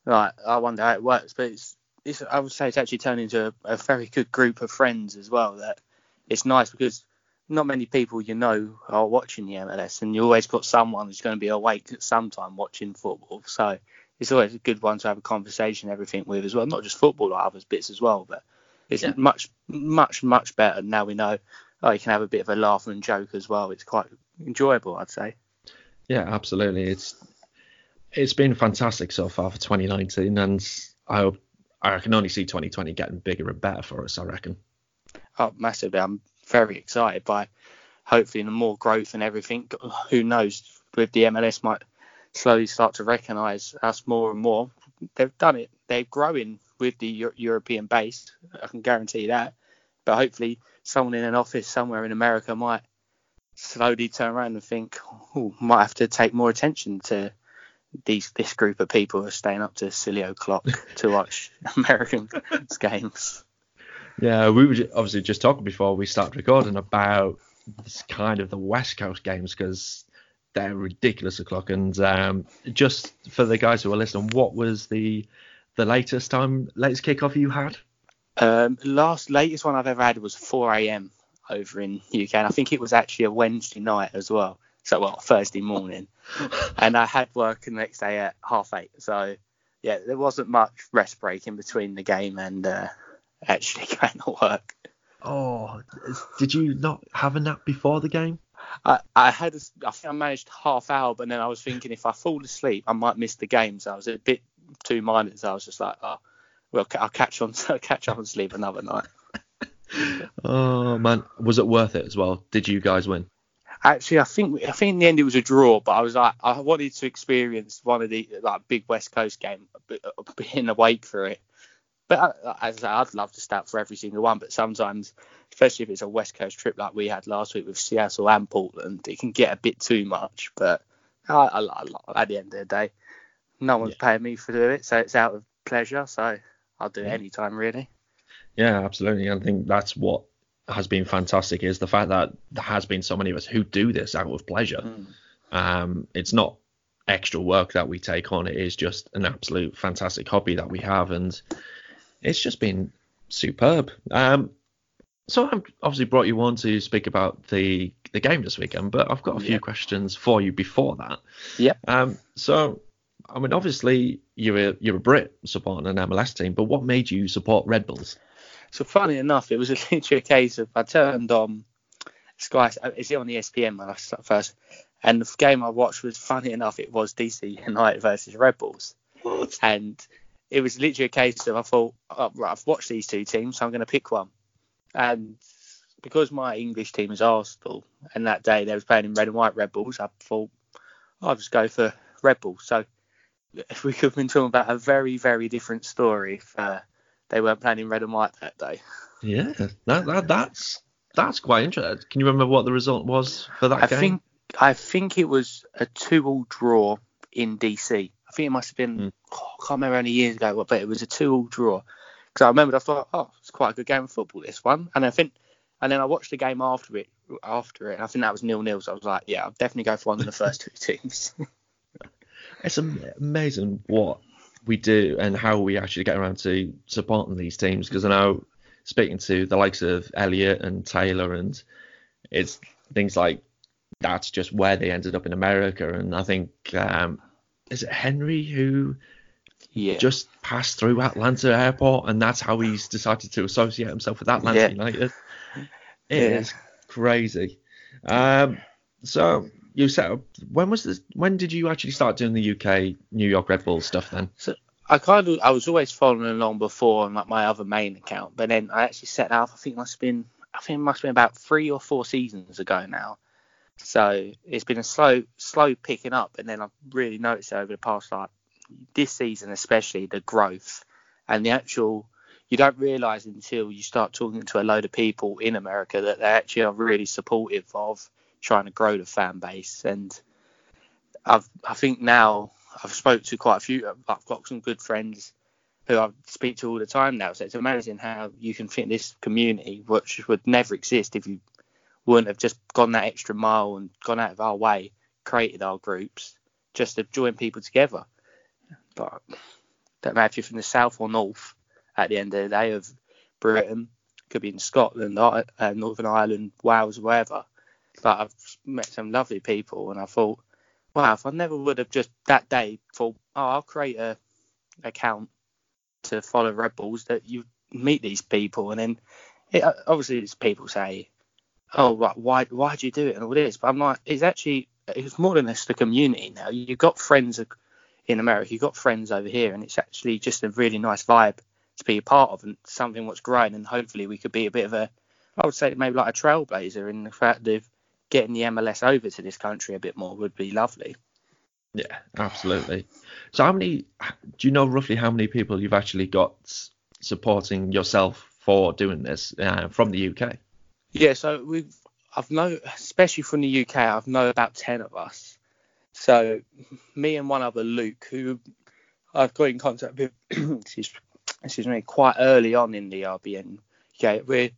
like I wonder how it works, but it's, it's I would say it's actually turned into a, a very good group of friends as well. That it's nice because not many people you know are watching the MLS, and you always got someone who's going to be awake at some time watching football. So it's always a good one to have a conversation, everything with as well. Not just football, like other bits as well, but it's Yeah. much, much, much better now we know. Oh, you can have a bit of a laugh and joke as well. It's quite enjoyable, I'd say. Yeah, absolutely. It's it's been fantastic so far for 2019, and I hope I can only see 2020 getting bigger and better for us. I reckon. Oh, massively. I'm very excited by hopefully the more growth and everything. Who knows? With the MLS, might slowly start to recognise us more and more. They've done it. They're growing with the Euro- European base. I can guarantee that. But hopefully, someone in an office somewhere in America might slowly turn around and think, oh, might have to take more attention to these this group of people who are staying up to silly o'clock to watch American games. Yeah, we were obviously just talking before we started recording about this kind of the West Coast games because they're ridiculous o'clock. And um, just for the guys who are listening, what was the the latest time, latest kickoff you had? Um, last latest one I've ever had was 4 a.m. over in UK, and I think it was actually a Wednesday night as well. So well, Thursday morning, and I had work the next day at half eight. So yeah, there wasn't much rest break in between the game and uh, actually going to work. Oh, did you not have a nap before the game? I, I had a, I think I managed half hour, but then I was thinking if I fall asleep, I might miss the games. So I was a bit too minded. So I was just like, oh, well, I'll catch on, I'll catch up on sleep another night. Oh man, was it worth it as well? Did you guys win? Actually, I think I think in the end it was a draw, but I was like I wanted to experience one of the like big West Coast game, but- uh, being awake for it. But I, as I say, I'd love to start for every single one, but sometimes, especially if it's a West Coast trip like we had last week with Seattle and Portland, it can get a bit too much. But I, I, I, at the end of the day, no one's paying me for doing it, so it's out of pleasure. So I'll do it Yeah. anytime really. Yeah, absolutely. I think that's what has been fantastic is the fact that there has been so many of us who do this out of pleasure. Mm. Um, it's not extra work that we take on; it is just an absolute fantastic hobby that we have, and it's just been superb. Um, so I've obviously brought you on to speak about the the game this weekend, but I've got a few Yeah. questions for you before that. Yep. Um, so I mean, obviously you're a you're a Brit supporting an MLS team, but what made you support Red Bulls? So funny enough, it was literally a case of I turned on Sky. Is it on the ESPN when I started first? And the game I watched was funny enough. It was DC United versus Red Bulls, What? and it was literally a case of I thought, oh, right, I've watched these two teams, so I'm going to pick one. And because my English team is Arsenal, and that day they was playing in red and white Red Bulls, I thought I'll just go for Red Bulls. So if we could have been talking about a very, very different story if uh, they weren't playing in red and white that day. Yeah, that, that that's that's quite interesting. Can you remember what the result was for that I game? think I think it was a two-all draw in DC. I think it must have been Mm. oh, I can't remember how many years ago, but it was a two-all draw. Because I remembered I thought, oh, it's quite a good game of football this one, and I think, and then I watched the game after it, after it, and I think that was nil-nil. So I was like, yeah, I'll definitely go for one of the first two teams. It's amazing what we do and how we actually get around to supporting these teams. Because I know speaking to the likes of Elliot and Taylor, and it's things like that's just where they ended up in America. And I think um, is it Henry who yeah, just passed through Atlanta Airport, and that's how he's decided to associate himself with Atlanta Yeah. United. It is Yeah. crazy. Um, so you set up. When was this? When did you actually start doing the UK New York Red Bull stuff then? So I kind of I was always following along before on like my other main account, but then I actually set up. I think must have been I think it must have been about three or four seasons ago now. So it's been a slow slow picking up, and then I've really noticed over the past like this season especially the growth and the actual. You don't realise until you start talking to a load of people in America that they actually are really supportive of trying to grow the fan base and I've I think now I've spoke to quite a few. I've got some good friends who I speak to all the time now. So it's amazing how you can fit this community, which would never exist if you wouldn't have just gone that extra mile and gone out of our way, created our groups just to join people together. But don't matter if you're from the south or north. At the end of the day, of Britain, could be in Scotland, uh, Northern Ireland, Wales, wherever. But I've met some lovely people, and I thought, wow, if I never would have just that day thought, oh, I'll create a account to follow Red Bulls, that you meet these people, and then it, obviously it's people say, oh, why why do you do it and all this? But I'm like, it's actually it's more than just the community now. You've got friends in America, you've got friends over here, and it's actually just a really nice vibe to be a part of and something what's growing. And hopefully we could be a bit of a, I would say maybe like a trailblazer in the fact of getting the MLS over to this country a bit more would be lovely. Yeah, absolutely. So, how many do you know roughly how many people you've actually got supporting yourself for doing this uh, from the UK? Yeah, so we've I've know, especially from the UK, I've know about ten of us. So me and one other Luke, who I've got in contact with, excuse, excuse me, quite early on in the RBN. Okay, we're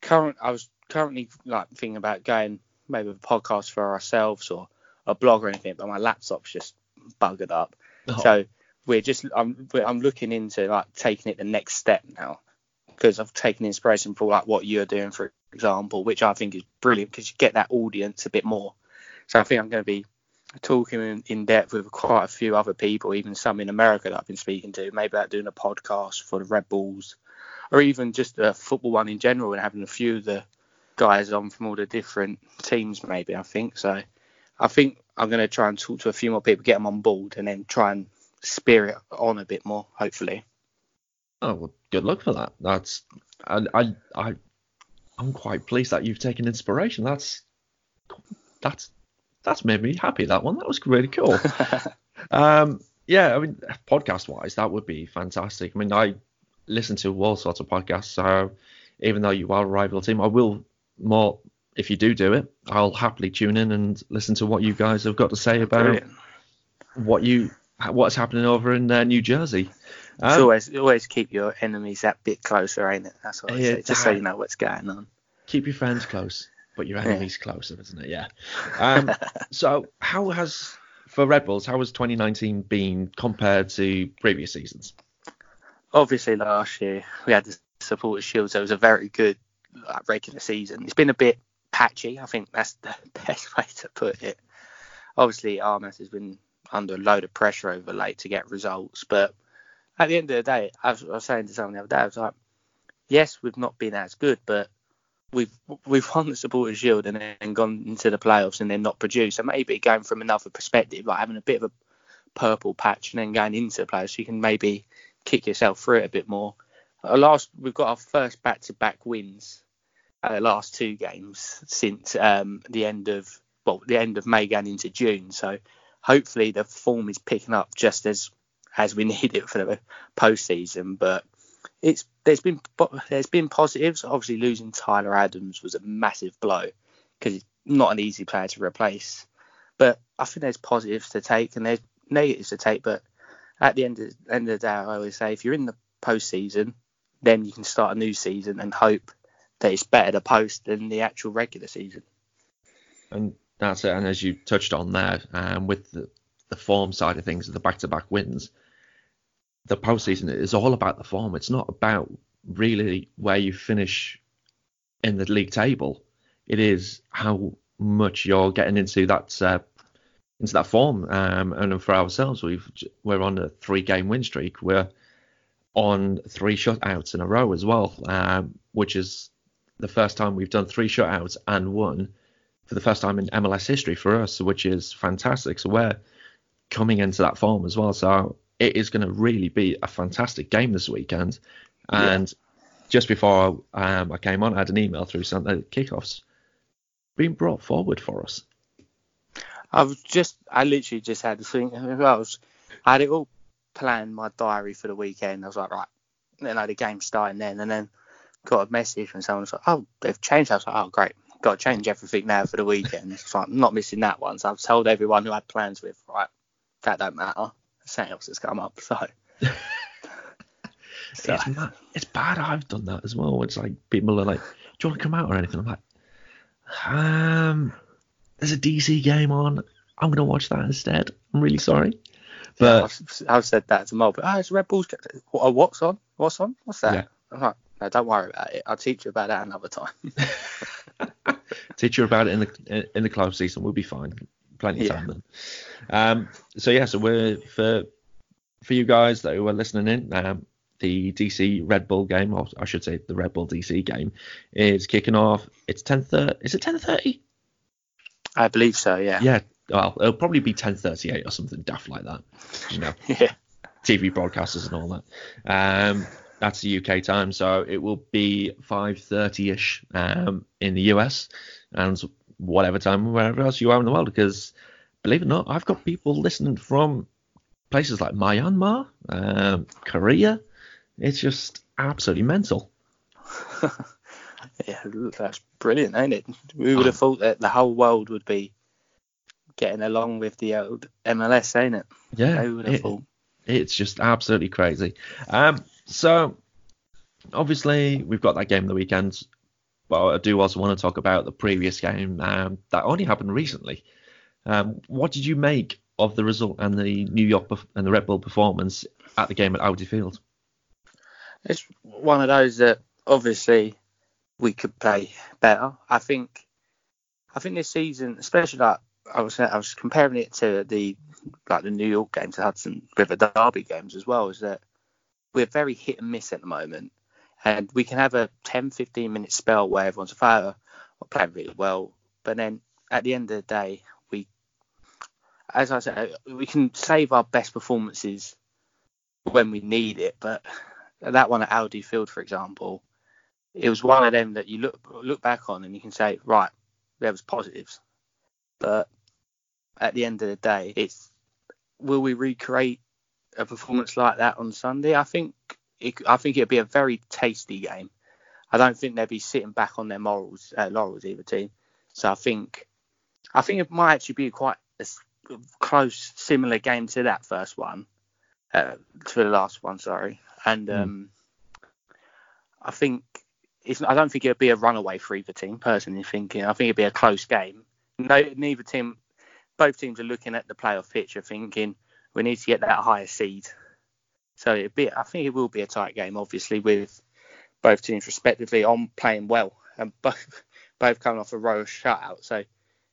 current. I was currently like thinking about going maybe a podcast for ourselves or a blog or anything, but my laptop's just buggered up. Oh. So we're just I'm I'm looking into like taking it the next step now because I've taken inspiration from like what you're doing, for example, which I think is brilliant because you get that audience a bit more. So I think I'm going to be talking in, depth with quite a few other people, even some in America that I've been speaking to. Maybe about doing a podcast for the Red Bulls, or even just a football one in general, and having a few of the guys on from all the different teams. Maybe I think so. I think I'm going to try and talk to a few more people, get them on board, and then try and spear it on a bit more, hopefully. Oh well, good luck for that. That's I I I I'm quite pleased that you've taken inspiration. That's that's that's made me happy. That one that was really cool. um, yeah, I mean, podcast wise, that would be fantastic. I mean, I listen to all sorts of podcasts, so even though you are a rival team, I will more if you do do it, I'll happily tune in and listen to what you guys have got to say about Brilliant. what you what's happening over in uh, New Jersey. Um, always always keep your enemies that bit closer, ain't it? That's what I yeah, say, just so you know what's going on. Keep your friends close, but your enemies yeah. closer, isn't it? Yeah. Um, so how has for Red Bulls, how has 2019 been compared to previous seasons? Obviously, last year we had the supporter shield, so it was a very good like, regular season. It's been a bit patchy. I think that's the best way to put it. Obviously, Armas has been under a load of pressure over late to get results, but at the end of the day, I was, I was saying to someone the other day, I was like, yes, we've not been as good, but we've we've won the supporters shield and then gone into the playoffs and then not produced. So maybe going from another perspective, like having a bit of a purple patch and then going into the playoffs, you can maybe kick yourself through it a bit more. At last, we've got our first back-to-back wins at the last two games since um, the end of well, the end of May going into June. So hopefully the form is picking up just as as we need it for the postseason. But it's there's been there's been positives. Obviously, losing Tyler Adams was a massive blow because he's not an easy player to replace. But I think there's positives to take and there's negatives to take. But at the end of, end of the day, I always say if you're in the postseason, then you can start a new season and hope that it's better to post than the actual regular season. And that's it. And as you touched on there, um, with the, the form side of things, the back-to-back wins, the postseason is all about the form. It's not about really where you finish in the league table. It is how much you're getting into that uh, into that form. Um, and for ourselves, we've we're on a three-game win streak. We're on three shutouts in a row as well, um, which is the first time we've done three shutouts and won for the first time in MLS history for us, which is fantastic. So we're coming into that form as well. So it is going to really be a fantastic game this weekend. And yeah. just before um, I came on, I had an email through some the kickoffs being brought forward for us. I was just, I literally just had to think. I was, I had it all planned, my diary for the weekend. I was like, right, then I had the game starting then, and then got a message from someone was like, oh, they've changed. I was like, oh, great, got to change everything now for the weekend. so I'm not missing that one. So I've told everyone who I had plans with, right, that don't matter else has come up. So So, It's, ma- it's bad I've done that as well. It's like people are like, do you want to come out or anything? I'm like, um, there's a DC game on. I'm gonna watch that instead. I'm really sorry, but I've, I've said that to Mo, but oh, it's Red Bulls. What, what's on? What's on? What's that? Yeah. I'm like, no, don't worry about it. I'll teach you about that another time. teach you about it in the in the close season. We'll be fine. Plenty of Yeah. time then. Um, so yeah, so we're for for you guys that were listening in. Um, the DC Red Bull game, or I should say the Red Bull DC game, is kicking off. It's ten thirty. Is it ten thirty? I believe so. Yeah. Yeah. Well, it'll probably be ten thirty eight or something daft like that. You know, Yeah. TV broadcasters and all that. Um, that's the UK time, so it will be 5:30 ish um, in the US and whatever time wherever else you are in the world. Because believe it or not, I've got people listening from places like Myanmar, um, Korea. It's just absolutely mental. Yeah, that's brilliant, ain't it? We would have thought that the whole world would be getting along with the old MLS, ain't it? Yeah, Who would have it- thought? it's just absolutely crazy. Um, so obviously we've got that game of the weekend, but I do also want to talk about the previous game um, that only happened recently. Um, what did you make of the result and the New York perf- and the Red Bull performance at the game at Audi Field? It's one of those that obviously we could play better. I think, I think this season, especially like I was, I was comparing it to the like the New York games, the Hudson River Derby games as well. Is that we're very hit and miss at the moment, and we can have a 10, 15 minute spell where everyone's a or playing really well, but then at the end of the day, we, as I said, we can save our best performances when we need it, but that one at Audi Field, for example, it was one of them that you look look back on and you can say, right, there was positives, but at the end of the day, it's will we recreate a performance like that on Sunday? I think it, I think it'd be a very tasty game. I don't think they'd be sitting back on their morals, uh, laurels either team. So I think I think it might actually be quite a close, similar game to that first one, uh, to the last one, sorry. And Mm. um, I think it's. I don't think it'd be a runaway for either team. Personally thinking, I think it'd be a close game. No, neither team. Both teams are looking at the playoff picture, thinking we need to get that higher seed. So it'd be. I think it will be a tight game, obviously, with both teams respectively on playing well and both both coming off a row of shutout. So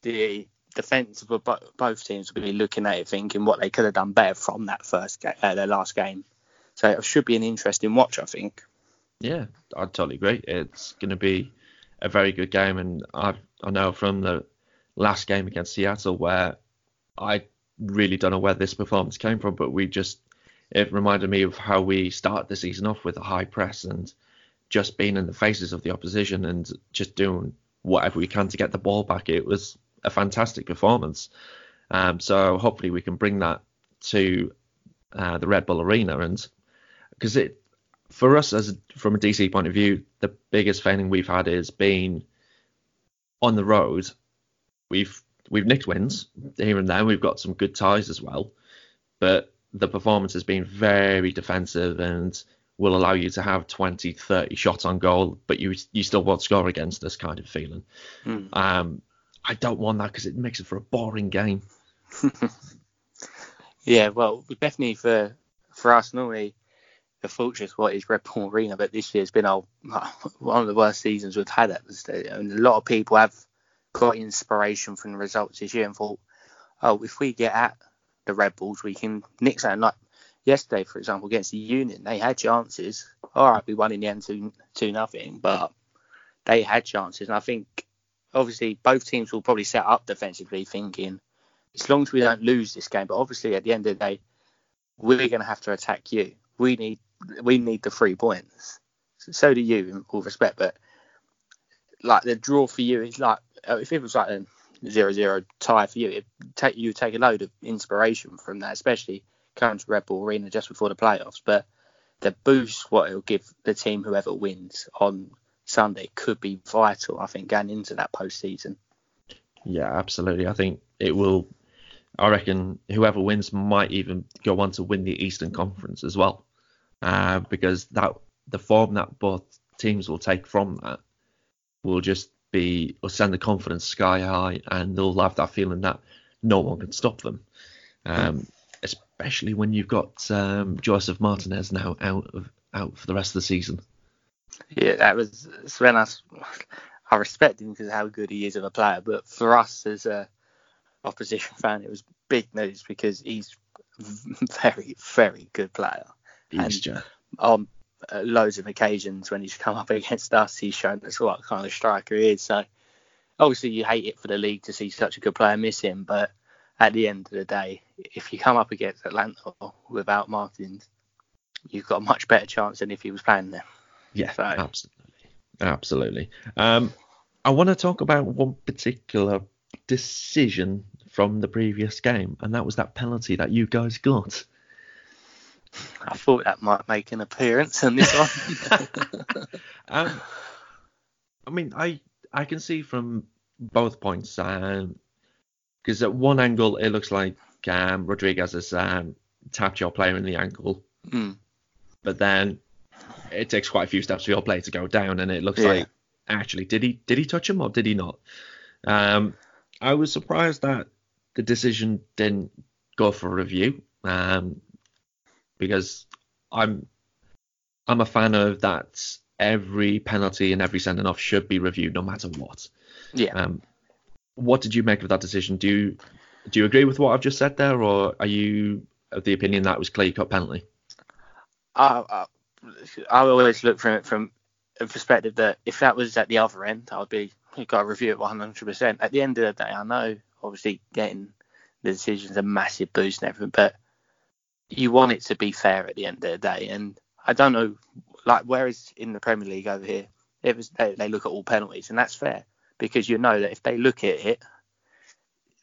the defence of both teams will be looking at it, thinking what they could have done better from that first uh, their last game. So it should be an interesting watch, I think. Yeah, I totally agree. It's going to be a very good game, and I I know from the last game against Seattle where I really don't know where this performance came from, but we just it reminded me of how we start the season off with a high press and just being in the faces of the opposition and just doing whatever we can to get the ball back. It was a fantastic performance. Um, so hopefully we can bring that to uh, the Red Bull Arena and because it for us as from a DC point of view, the biggest failing we've had is being on the road. We've we've nicked wins here and there. We've got some good ties as well, but the performance has been very defensive and will allow you to have 20, 30 shots on goal, but you you still won't score against us kind of feeling. Mm. Um, I don't want that because it makes it for a boring game. Yeah, well, definitely for for us normally the fortress what is Red Bull Arena, but this year's been our, one of the worst seasons we've had at the stadium. And a lot of people have got inspiration from the results this year and thought, oh, if we get at the Red Bulls, we can nick something. Like yesterday, for example, against the Union, they had chances. All right, we won in the end two two nothing, but they had chances, and I think obviously both teams will probably set up defensively, thinking as long as we don't lose this game. But obviously, at the end of the day, we're going to have to attack you. We need we need the three points. So do you, in all respect. But like the draw for you is like if it was like zero zero tie for you, it take you take a load of inspiration from that, especially coming to Red Bull Arena just before the playoffs. But the boost what it'll give the team whoever wins on Sunday could be vital. I think going into that postseason. Yeah, absolutely. I think it will. I reckon whoever wins might even go on to win the Eastern Conference as well. uh, because that the form that both teams will take from that will just be or send the confidence sky high, and they'll have that feeling that no one can stop them. Um, especially when you've got um, Josef Martinez now out of out for the rest of the season. Yeah, that was Sven. I, I respect him because how good he is of a player, but for us as a opposition fan, it was big news because he's very, very good player. Beast, And on uh, loads of occasions when he's come up against us, he's shown us what kind of striker he is. So obviously you hate it for the league to see such a good player miss him, but at the end of the day, if you come up against Atlanta without Martins, you've got a much better chance than if he was playing there. Yeah, So- absolutely, absolutely. Um, I want to talk about one particular decision from the previous game, and that was that penalty that you guys got. I thought that might make an appearance on this one. Um, I mean, I I can see from both points, because at one angle it looks like um, Rodriguez has um, tapped your player in the ankle, Mm. but then it takes quite a few steps for your player to go down, and it looks Yeah. like actually did he did he touch him or did he not? Um, I was surprised that the decision didn't go for review, um, because I'm I'm a fan of that. Every penalty and every sending off should be reviewed, no matter what. Yeah. Um, what did you make of that decision? Do you do you agree with what I've just said there, or are you of the opinion that it was clear cut penalty? I, I, I always look from it from a perspective that if that was at the other end, I'd be you've got to review it 100%. At the end of the day, I know obviously getting the decision's a massive boost and everything, but you want it to be fair at the end of the day. And I don't know, like whereas in the Premier League over here, it was they, they look at all penalties, and that's fair because you know that if they look at it,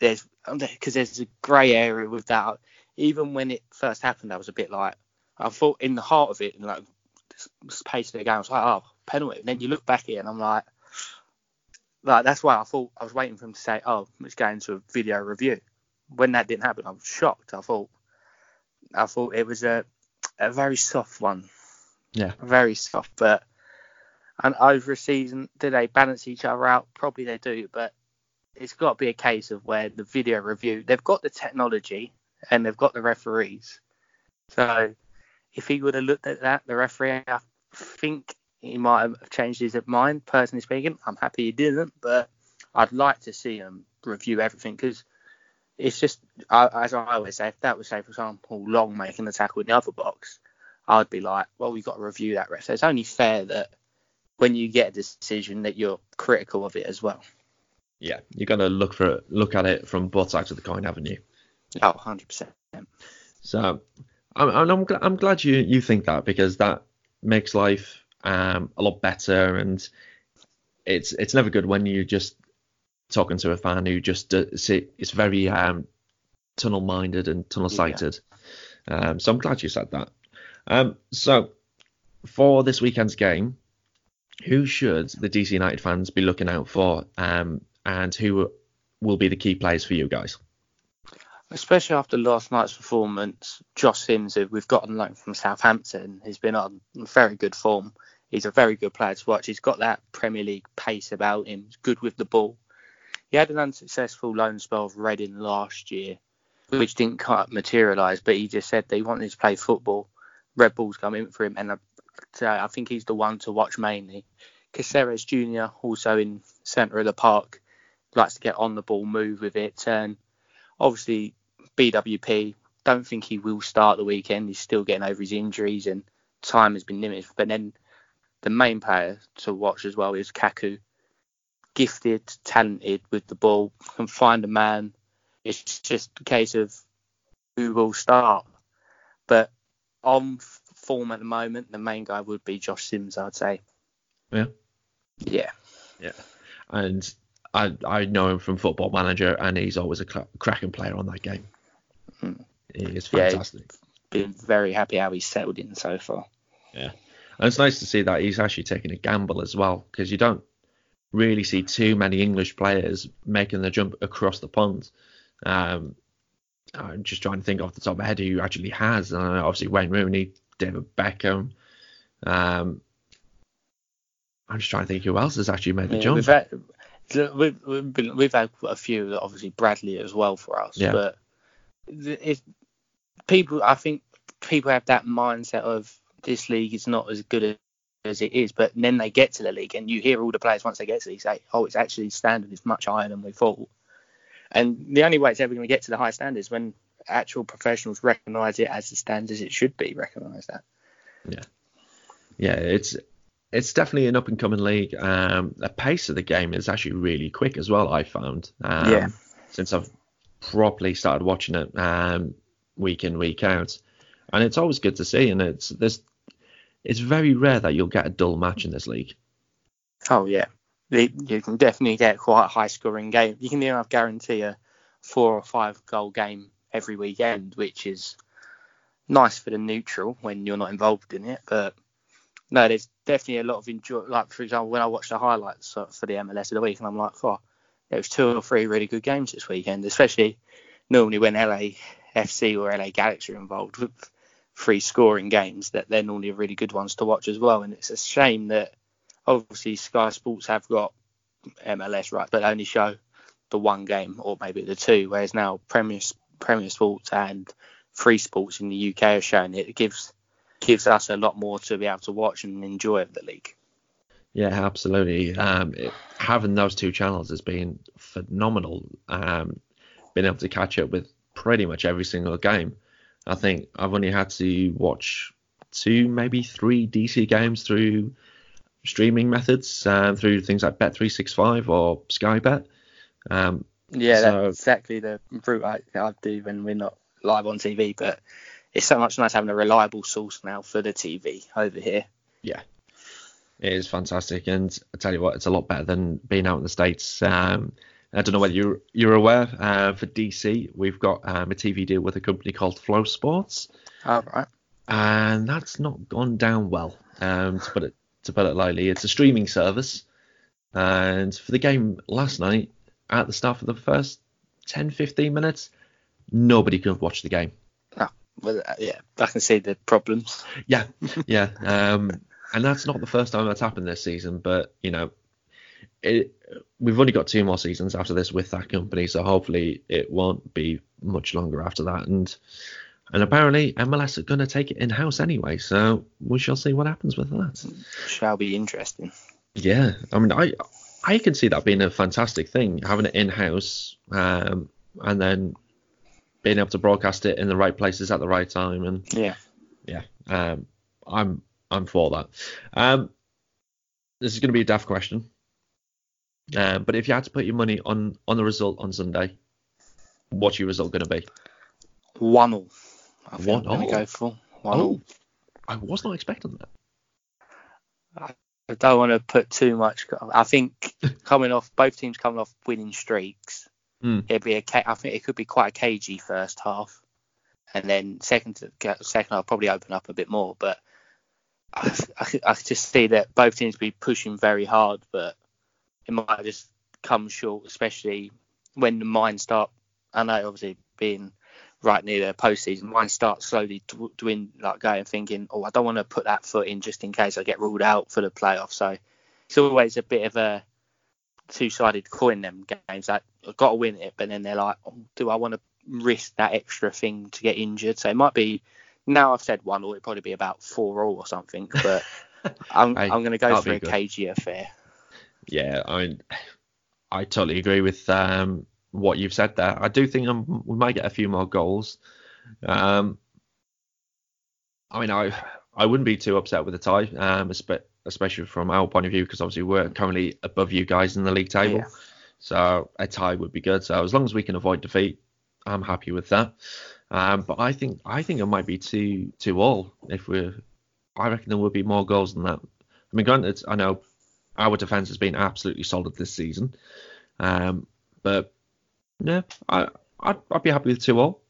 there's because there's a grey area with that. Even when it first happened, I was a bit like I thought in the heart of it, and like this pace of the game, I was like, oh, penalty. And then you look back here, and I'm like, like that's why I thought I was waiting for him to say, oh, it's going to a video review. When that didn't happen, I was shocked. I thought, I thought it was a a very soft one, Yeah. very soft. But and over a season, do they balance each other out? Probably they do, but it's got to be a case of where the video review, they've got the technology and they've got the referees. So if he would have looked at that, the referee, I think he might have changed his mind, personally speaking. I'm happy he didn't, but I'd like to see him review everything because it's just, I, as I always say, if that was, say, for example, Long making the tackle in the other box, I'd be like, well, we've got to review that ref. So it's only fair that when you get a decision that you're critical of it as well. Yeah, you got to look for look at it from both sides of the coin, haven't you? Oh, 100%. So I'm I'm, I'm, gl- I'm glad you you think that because that makes life um a lot better and it's it's never good when you just talking to a fan who just uh, is very um tunnel minded and tunnel sighted. Um, so I'm glad you said that. Um, so for this weekend's game, who should the DC United fans be looking out for? Um, and who will be the key players for you guys? especially after last night's performance, Josh Sims, who we've got on loan from Southampton, he's been on very good form. He's a very good player to watch. He's got that Premier League pace about him. He's good with the ball. He had an unsuccessful loan spell of Reading last year, which didn't quite materialise, but he just said they wanted to play football. Red Bulls come in for him, and uh, I, I think he's the one to watch mainly. Cásseres Jr., also in centre of the park, likes to get on the ball, move with it, and obviously BWP. Don't think he will start the weekend. He's still getting over his injuries and time has been limited. But then the main player to watch as well is Kaku. Gifted, talented with the ball, can find a man. It's just a case of who will start. But on form at the moment, the main guy would be Josh Sims, I'd say. Yeah. Yeah. Yeah. And I I know him from Football Manager, and he's always a cra- cracking player on that game. Hmm. He is Yeah, fantastic, Been very happy how he's settled in so far. Yeah. And it's nice to see that he's actually taking a gamble as well, because you don't really see too many English players making the jump across the pond. Um, I'm just trying to think off the top of my head who actually has. Uh, obviously, Wayne Rooney David Beckham. Um, I'm just trying to think who else has actually made the Yeah, jump. we've had we've, we've, been, we've had a few, obviously Bradley as well for us, Yeah. but if people, I think people have that mindset of this league is not as good as it is, but then they get to the league and you hear all the players once they get to the league say, oh, it's actually standard is much higher than we thought. And the only way it's ever going to get to the high standards when actual professionals recognise it as the standards it should be recognised at. Yeah, yeah, it's it's definitely an up and coming league. Um, the pace of the game is actually really quick as well. I found. Um, Yeah. Since I've properly started watching it um, week in week out, and it's always good to see. And it's there's it's very rare that you'll get a dull match in this league. Oh yeah, you can definitely get quite a high scoring game. You can even have guarantee a four or five goal game every weekend, which is nice for the neutral when you're not involved in it. But no, there's definitely a lot of enjoy. Like for example, when I watch the highlights for the MLS of the week, and I'm like, oh, there was two or three really good games this weekend, especially normally when LAFC or LA Galaxy are involved free scoring games. That they're normally really good ones to watch as well. And it's a shame that obviously Sky Sports have got MLS right, but only show the one game or maybe the two, whereas now Premier Premier Sports and Free Sports in the UK are showing it. It gives gives us a lot more to be able to watch and enjoy of the league. Yeah, absolutely. Um, it, having those two channels has been phenomenal. Um, being able to catch up with pretty much every single game. I think I've only had to watch two, maybe three DC games through streaming methods, um, through things like Bet365 or Sky Bet. Um, Yeah, So- that's exactly the route I, I do when we're not live on TV. But it's so much nice having a reliable source now for the TV over here. Yeah. It is fantastic, and I tell you what, it's a lot better than being out in the states. Um, I don't know whether you're you're aware. Uh, for DC, we've got um, a TV deal with a company called FloSports, All right. and that's not gone down well. Um, to put it to put it lightly, it's a streaming service, and for the game last night, at the start of the first 10, 15 minutes, nobody could watch the game. Well, uh, yeah, I can see the problems. Yeah, yeah. Um, and that's not the first time that's happened this season, but you know, it, we've only got two more seasons after this with that company, so hopefully it won't be much longer after that. And and apparently MLS are going to take it in house anyway, so we shall see what happens with that. Shall be interesting. Yeah, I mean, I I can see that being a fantastic thing, having it in house, um, and then being able to broadcast it in the right places at the right time, and Yeah. yeah, um, I'm I'm for that. Um, this is going to be a daft question, um, but if you had to put your money on on the result on Sunday, what's your result going to be? One all. I think One I'm all? go for one all. Oh, I was not expecting that. I don't want to put too much. I think coming off both teams coming off winning streaks, Hmm. it'd be a. I think it could be quite a cagey first half, and then second second half probably open up a bit more. But I, I, I could just see that both teams be pushing very hard, but it might just come short, especially when the minds start. I know obviously being right near the postseason, mine start slowly doing like going thinking, oh, I don't want to put that foot in just in case I get ruled out for the playoffs. So it's always a bit of a two-sided coin. Them games, like I've got to win it, but then they're like, oh, do I want to risk that extra thing to get injured? So it might be. Now I've said one, or it'd probably be about four all or something. But I'm Hey, I'm going to go for a good. cagey affair. Yeah, I I totally agree with um, what you've said there. I do think um, we might get a few more goals. Um, I mean, I I wouldn't be too upset with a tie, um, especially from our point of view, because obviously we're currently above you guys in the league table. Yeah. So a tie would be good. So as long as we can avoid defeat, I'm happy with that. Um, but I think I think it might be two two all if we're. I reckon there would be more goals than that. I mean, granted, I know our defense has been absolutely solid this season, um, but yeah, I I'd, I'd be happy with two all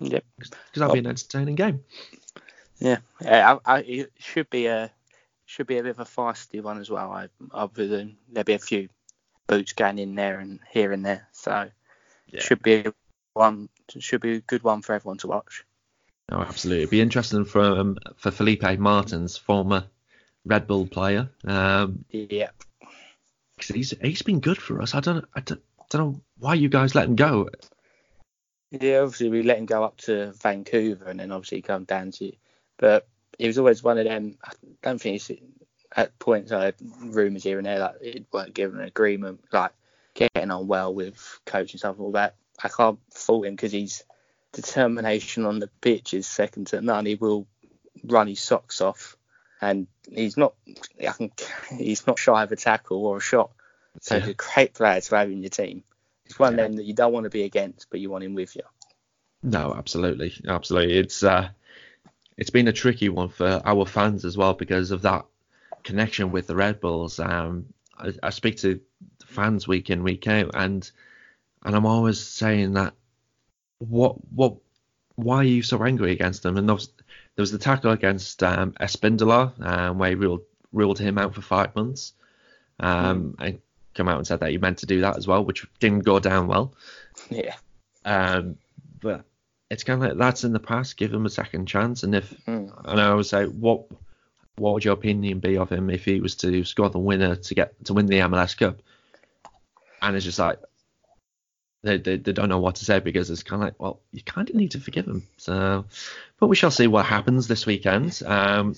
Yep. because that'd be an entertaining game. Yeah, yeah I, I, it should be a should be a bit of a feisty one as well. I, other than there'll be a few boots going in there and here and there, so Yeah. should be one should be a good one for everyone to watch. Oh, absolutely. It'd be interesting for um, for Felipe Martins, former Red Bull player. Um, yeah. He's he's been good for us. I don't I don't, don't know why you guys let him go. Yeah, obviously we let him go up to Vancouver and then obviously come down to, but he was always one of them. I don't think he's at points I had rumours here and there that it weren't given an agreement, like getting on well with coach and stuff all that. I can't fault him because his determination on the pitch is second to none. He will run his socks off, and he's not I can, he's not shy of a tackle or a shot. So yeah. he's a great player to have in your team. He's one yeah. of them that you don't want to be against, but you want him with you. No, absolutely, absolutely. It's uh, it's been a tricky one for our fans as well because of that connection with the Red Bulls. Um, I, I speak to fans week in week out, and and I'm always saying that what what why are you so angry against them? And there was, the tackle against um, Espindola, um, where he ruled ruled him out for five months. Um, mm. and come out and said that he meant to do that as well, which didn't go down well. Yeah. Um, but it's kind of like that's in the past. Give him a second chance, and if mm. and I would say, what what would your opinion be of him if he was to score the winner to get to win the MLS Cup? And it's just like they, they, they don't know what to say because it's kind of like, well, you kind of need to forgive him. So, but we shall see what happens this weekend. Um,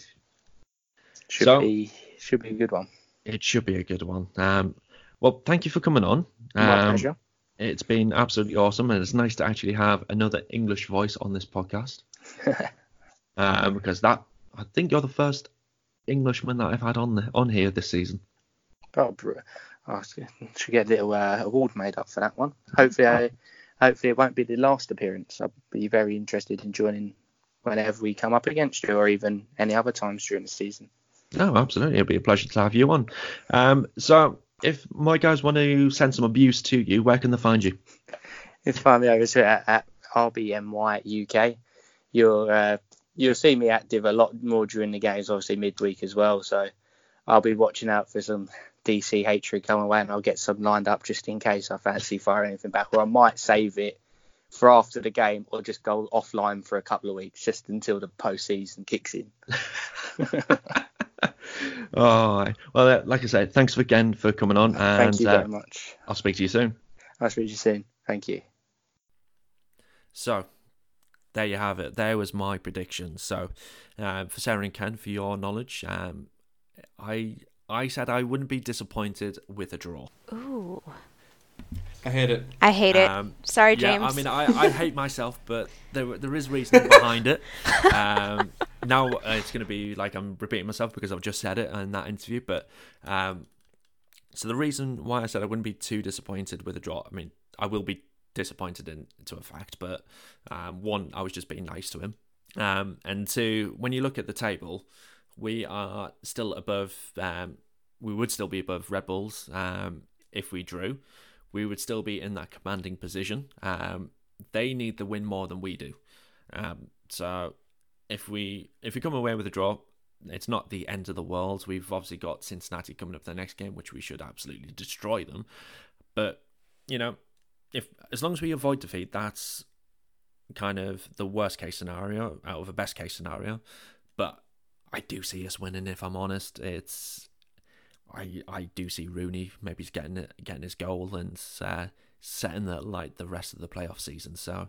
should so, be should be a good one. It should be a good one. Um, well, thank you for coming on. Um, My pleasure. It's been absolutely awesome, and it's nice to actually have another English voice on this podcast. um, because that, I think you're the first Englishman that I've had on the, on here this season. Oh, I should get a little uh, award made up for that one. Hopefully, I, hopefully it won't be the last appearance. I'll be very interested in joining whenever we come up against you, or even any other times during the season. No, absolutely, it'll be a pleasure to have you on. Um, so, if my guys want to send some abuse to you, where can they find you? You can find me over to at, at RBMY UK. You'll uh, you'll see me active a lot more during the games, obviously midweek as well. So I'll be watching out for some DC hatred come away, and I'll get some lined up just in case I fancy firing anything back, or I might save it for after the game, or just go offline for a couple of weeks just until the postseason kicks in. oh well, uh, like I said, thanks again for coming on, and thank you very uh, much. I'll speak to you soon. I'll speak to you soon. Thank you. So, there you have it. There was my prediction. So, uh, for Sarah and Ken, for your knowledge, um, I I said I wouldn't be disappointed with a draw. Ooh. I hate it. I hate it. Um, Sorry, James. Yeah, I mean, I, I hate myself, but there there is reason behind it. Um, now uh, it's going to be like I'm repeating myself because I've just said it in that interview. But um, so the reason why I said I wouldn't be too disappointed with a draw, I mean, I will be disappointed in to a fact, but um, one, I was just being nice to him, um, and two, when you look at the table, we are still above. Um, we would still be above Red Bulls um, if we drew. We would still be in that commanding position. Um, they need the win more than we do. Um, so if we if we come away with a draw, it's not the end of the world. We've obviously got Cincinnati coming up the next game, which we should absolutely destroy them. But you know, if as long as we avoid defeat, that's kind of the worst case scenario out of a best case scenario. But I do see us winning. If I'm honest, it's I I do see Rooney maybe getting it, getting his goal and uh, setting the like the rest of the playoff season. So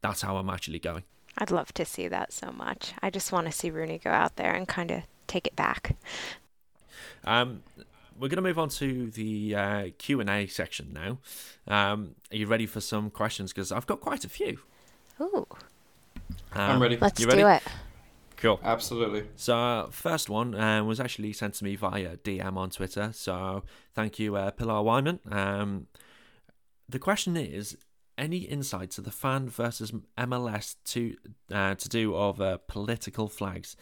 that's how I'm actually going. I'd love to see that so much. I just want to see Rooney go out there and kind of take it back. Um, we're going to move on to the uh, Q and A section now. Um, are you ready for some questions? Because I've got quite a few. Ooh. Um, I'm ready. Let's you ready? do it. Cool. Absolutely. So, uh, first one uh, was actually sent to me via DM on Twitter. So, thank you, uh, Pilar Wyman. Um, the question is any insight to the fan versus MLS to uh, to do of uh, political flags?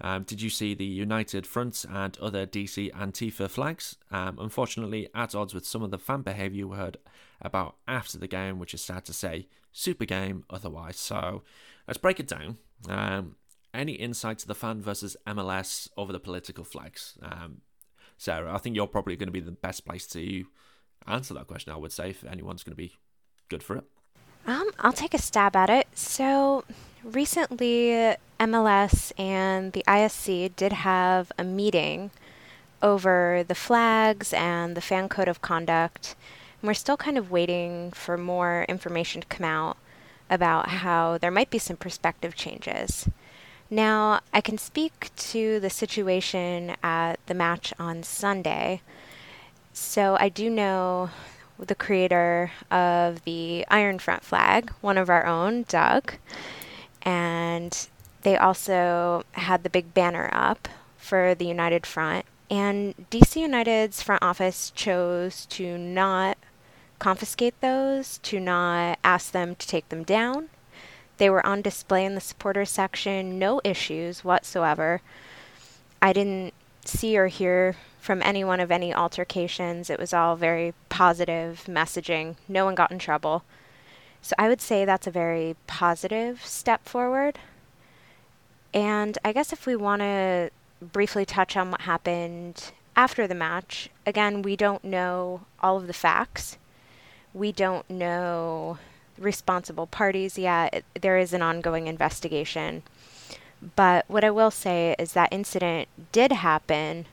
Um, did you see the United Front and other DC Antifa flags? Um, unfortunately, at odds with some of the fan behaviour we heard about after the game, which is sad to say. Super game otherwise. So let's break it down. Um, any insight to the fan versus MLS over the political flags? Um, Sarah, I think you're probably going to be the best place to answer that question. I would say if anyone's going to be good for it. Um, I'll take a stab at it. So, recently MLS and the ISC did have a meeting over the flags and the fan code of conduct. And we're still kind of waiting for more information to come out about how there might be some perspective changes. Now, I can speak to the situation at the match on Sunday. So, I do know the creator of the Iron Front flag, one of our own, Doug. And they also had the big banner up for the United Front. And DC United's front office chose to not confiscate those, to not ask them to take them down. They were on display in the supporters section, no issues whatsoever. I didn't see or hear from anyone of any altercations. It was all very positive messaging. No one got in trouble. So I would say that's a very positive step forward. And I guess if we want to briefly touch on what happened after the match, again, we don't know all of the facts. We don't know responsible parties yet. There is an ongoing investigation. But what I will say is that incident did happen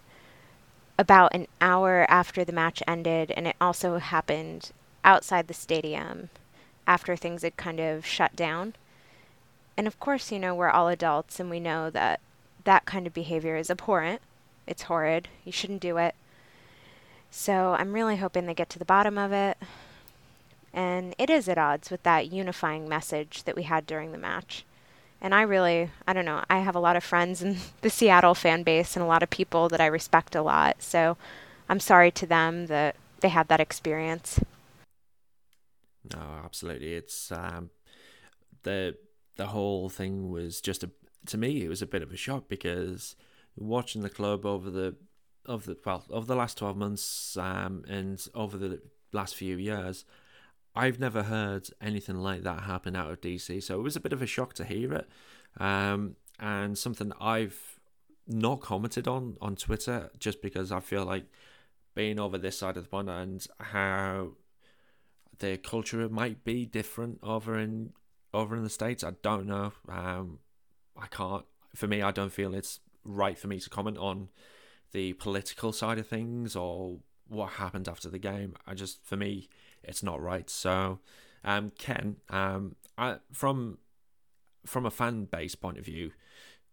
about an hour after the match ended, and it also happened outside the stadium after things had kind of shut down. And of course, you know, we're all adults and we know that that kind of behavior is abhorrent. It's horrid. You shouldn't do it. So I'm really hoping they get to the bottom of it. And it is at odds with that unifying message that we had during the match. And I really, I don't know, I have a lot of friends in the Seattle fan base and a lot of people that I respect a lot. So I'm sorry to them that they had that experience. No, absolutely. It's um, the the whole thing was just a to me it was a bit of a shock because watching the club over the of the well over the last 12 months um, and over the last few years I've never heard anything like that happen out of DC, so it was a bit of a shock to hear it, um, and something I've not commented on on Twitter just because I feel like being over this side of the pond and how the culture might be different over in over in the states. I don't know. Um, I can't. For me, I don't feel it's right for me to comment on the political side of things or what happened after the game. I just, for me, it's not right. So, um, Ken, um, I, from from a fan base point of view,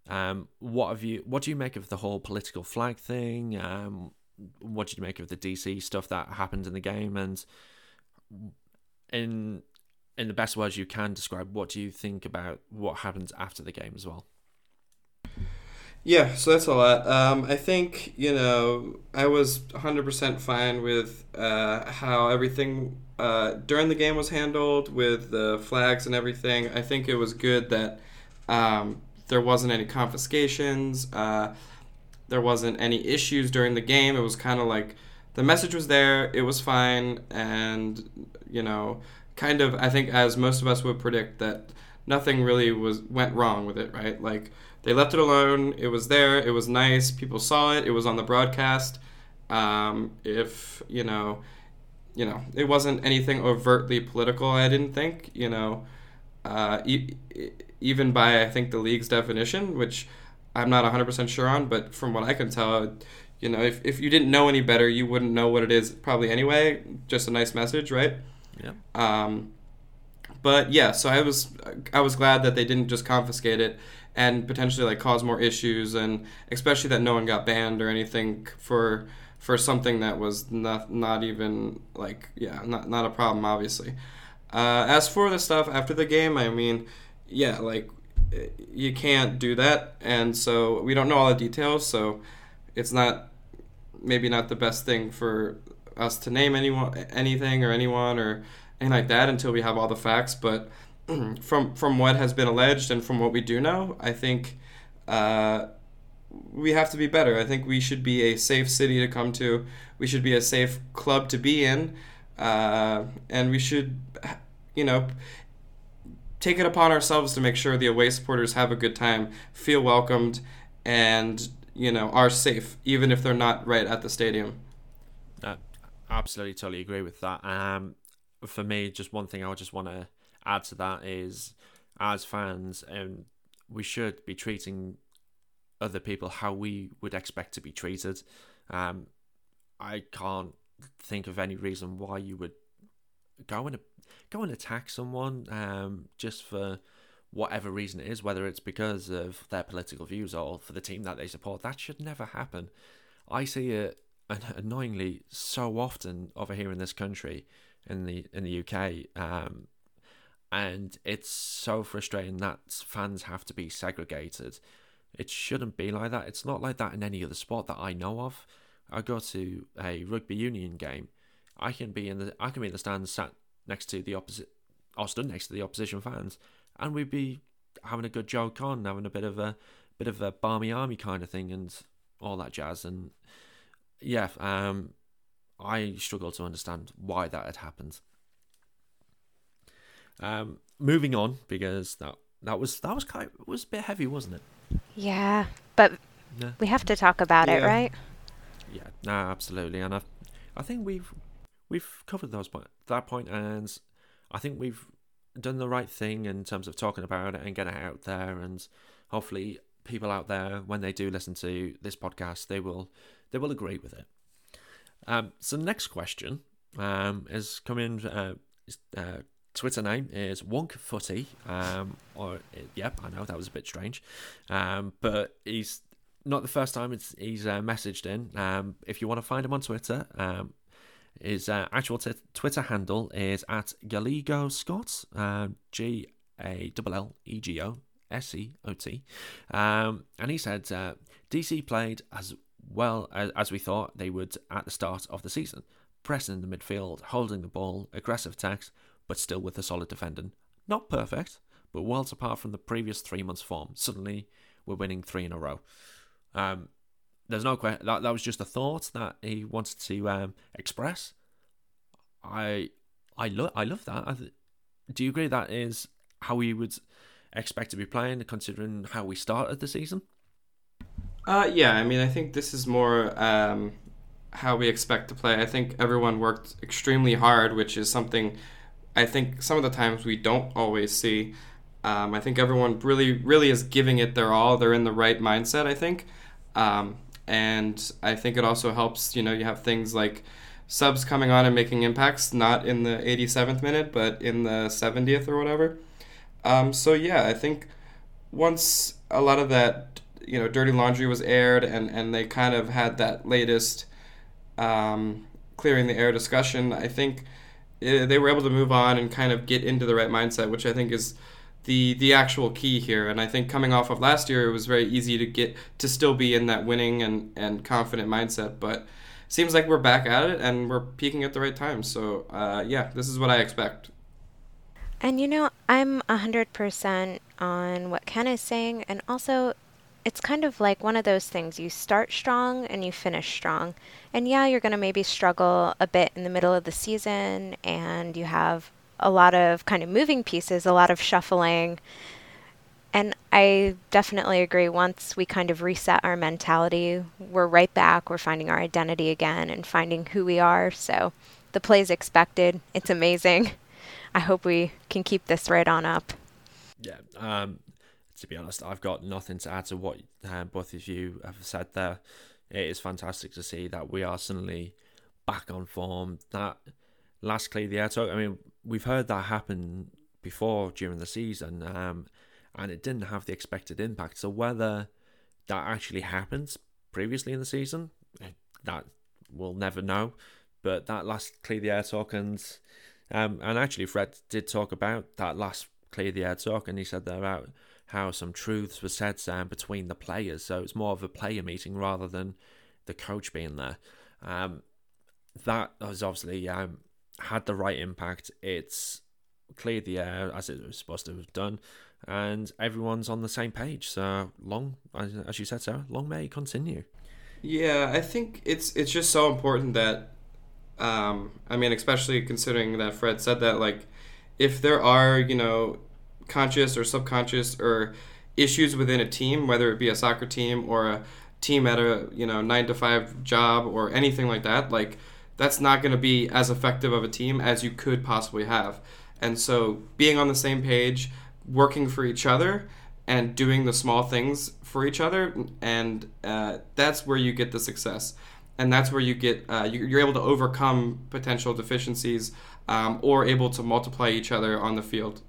um, what have you? What do you make of the whole political flag thing? Um, what did you make of the DC stuff that happened in the game? And in in the best words you can describe, what do you think about what happens after the game as well? Yeah, so that's a lot. Um, I think, you know, I was 100% fine with uh, how everything uh, during the game was handled with the flags and everything. I think it was good that um, there wasn't any confiscations, uh, there wasn't any issues during the game. It was kind of like the message was there, it was fine, and, you know, kind of, I think, as most of us would predict, that nothing really was went wrong with it, right? Like, they left it alone. It was there. It was nice. People saw it. It was on the broadcast. Um, if you know, you know, it wasn't anything overtly political. I didn't think. You know, uh, e- even by I think the league's definition, which I'm not 100% sure on, but from what I can tell, you know, if, if you didn't know any better, you wouldn't know what it is probably anyway. Just a nice message, right? Yeah. Um, but yeah, so I was I was glad that they didn't just confiscate it and potentially like cause more issues and especially that no one got banned or anything for for something that was not not even like yeah not not a problem obviously. Uh, as for the stuff after the game, I mean, yeah, like you can't do that, and so we don't know all the details, so it's not maybe not the best thing for us to name anyone anything or anyone or anything like that until we have all the facts, but from from what has been alleged and from what we do know, I think uh, we have to be better. I think we should be a safe city to come to. We should be a safe club to be in, uh, and we should, you know, take it upon ourselves to make sure the away supporters have a good time, feel welcomed, and you know are safe, even if they're not right at the stadium. Uh, absolutely, totally agree with that. Um, for me, just one thing I would just want to add to that is as fans, and we should be treating other people how we would expect to be treated. Um, I can't think of any reason why you would go and go and attack someone um, just for whatever reason it is, whether it's because of their political views or for the team that they support. That should never happen. I see it annoyingly so often over here in this country, in the in the UK, um, and it's so frustrating that fans have to be segregated. It shouldn't be like that. It's not like that in any other sport that I know of. I go to a rugby union game. I can be in the I can be in the stands sat next to the opposite or stood next to the opposition fans and we'd be having a good joke on, having a bit of a bit of a barmy army kind of thing and all that jazz and yeah, um I struggle to understand why that had happened. Um moving on because that that was that was kind of, was a bit heavy, wasn't it? Yeah, but yeah. we have to talk about yeah. it, right? Yeah, no, absolutely, and I, I think we've we've covered those point that point, and I think we've done the right thing in terms of talking about it and getting it out there, and hopefully people out there when they do listen to this podcast, they will they will agree with it. Um, so next question um, is coming. Uh, uh, Twitter name is Wonk Footy. Um, or yep, I know that was a bit strange, um, but he's not the first time he's uh, messaged in. Um, if you want to find him on Twitter, um, his uh, actual t- Twitter handle is at Gallego Scott, uh, G A L L E G O S E O T. Um, and he said uh, DC played as well as, as we thought they would at the start of the season, pressing the midfield, holding the ball, aggressive attacks, but still with a solid defending. Not perfect, but worlds apart from the previous three months' form. Suddenly, we're winning three in a row. Um, there's no question that that was just a thought that he wanted to um, express. I I love I love that. I th- do you agree that is how we would expect to be playing, considering how we started the season? Uh, yeah, I mean, I think this is more um, how we expect to play. I think everyone worked extremely hard, which is something I think some of the times we don't always see. Um, I think everyone really, really is giving it their all. They're in the right mindset, I think. Um, and I think it also helps. You know, you have things like subs coming on and making impacts, not in the 87th minute, but in the 70th or whatever. Um, so yeah, I think once a lot of that, you know, dirty laundry was aired, and and they kind of had that latest um, clearing the air discussion, I think they were able to move on and kind of get into the right mindset, which I think is the the actual key here. And I think coming off of last year, it was very easy to get to still be in that winning and and confident mindset. But seems like we're back at it and we're peaking at the right time. So uh, yeah, this is what I expect. And you know, I'm hundred percent on what Ken is saying, and also it's kind of like one of those things you start strong and you finish strong. And yeah, you're going to maybe struggle a bit in the middle of the season and you have a lot of kind of moving pieces, a lot of shuffling. And I definitely agree. Once we kind of reset our mentality, we're right back. We're finding our identity again and finding who we are. So the play is expected. It's amazing. I hope we can keep this right on up. Yeah. Um, to be honest, I've got nothing to add to what uh, both of you have said there. It is fantastic to see that we are suddenly back on form. That last clear the air talk, I mean, we've heard that happen before during the season, um, and it didn't have the expected impact. So whether that actually happened previously in the season, eh, that we'll never know. But that last clear the air talk, and um, and actually Fred did talk about that last clear the air talk, and he said that about how some truths were said um, between the players. So it's more of a player meeting rather than the coach being there. Um, that has obviously um, had the right impact. It's cleared the air as it was supposed to have done, and everyone's on the same page. So long, as you said, Sarah, long may it continue. Yeah, I think it's it's just so important that, um, I mean, especially considering that Fred said that, like, if there are you know conscious or subconscious or issues within a team, whether it be a soccer team or a team at a you know nine to five job or anything like that, like that's not going to be as effective of a team as you could possibly have. And so being on the same page, working for each other and doing the small things for each other, and uh, that's where you get the success, and that's where you get uh, you're able to overcome potential deficiencies um, or able to multiply each other on the field.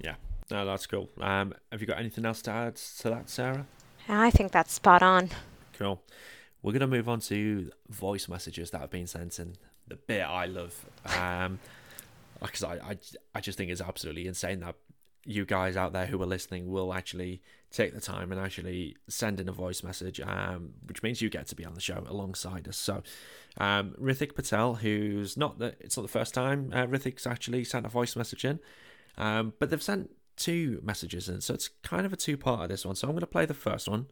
Yeah, no, that's cool. Um, have you got anything else to add to that, Sarah? I think that's spot on. Cool. We're going to move on to voice messages that have been sent in. The bit I love, um, because I, I, I just think it's absolutely insane that you guys out there who are listening will actually take the time and actually send in a voice message, um, which means you get to be on the show alongside us. So, um, Rithik Patel, who's not the, it's not the first time uh, Rithik's actually sent a voice message in, um, but they've sent two messages in, so it's kind of a two part of this one. So I'm going to play the first one,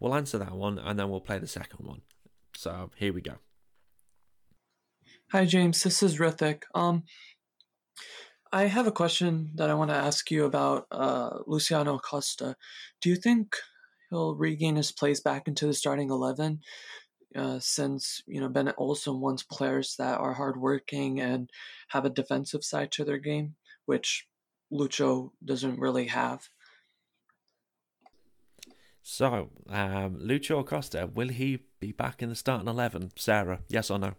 we'll answer that one, and then we'll play the second one. So here we go. Hi James, this is Rithik. Um, I have a question that I want to ask you about uh, Luciano Acosta. Do you think he'll regain his place back into the starting eleven? Uh, since you know Bennett Olsen wants players that are hardworking and have a defensive side to their game, which Lucho doesn't really have. So, um, Lucho Acosta, will he be back in the starting eleven? Sarah, yes or no?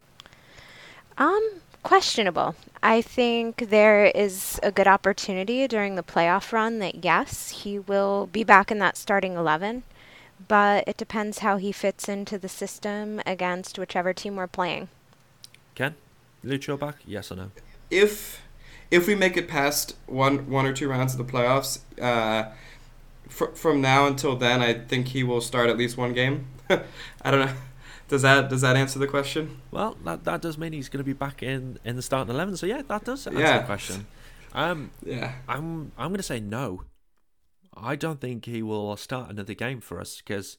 Um, questionable. I think there is a good opportunity during the playoff run that yes, he will be back in that starting eleven, but it depends how he fits into the system against whichever team we're playing. Ken, Lucho back? Yes or no? If if we make it past one one or two rounds of the playoffs, uh, fr- from now until then, I think he will start at least one game. I don't know. Does that does that answer the question? Well, that that does mean he's going to be back in in the starting eleven. So yeah, that does answer Yeah. the question. Um, Yeah. I'm I'm going to say no. I don't think he will start another game for us because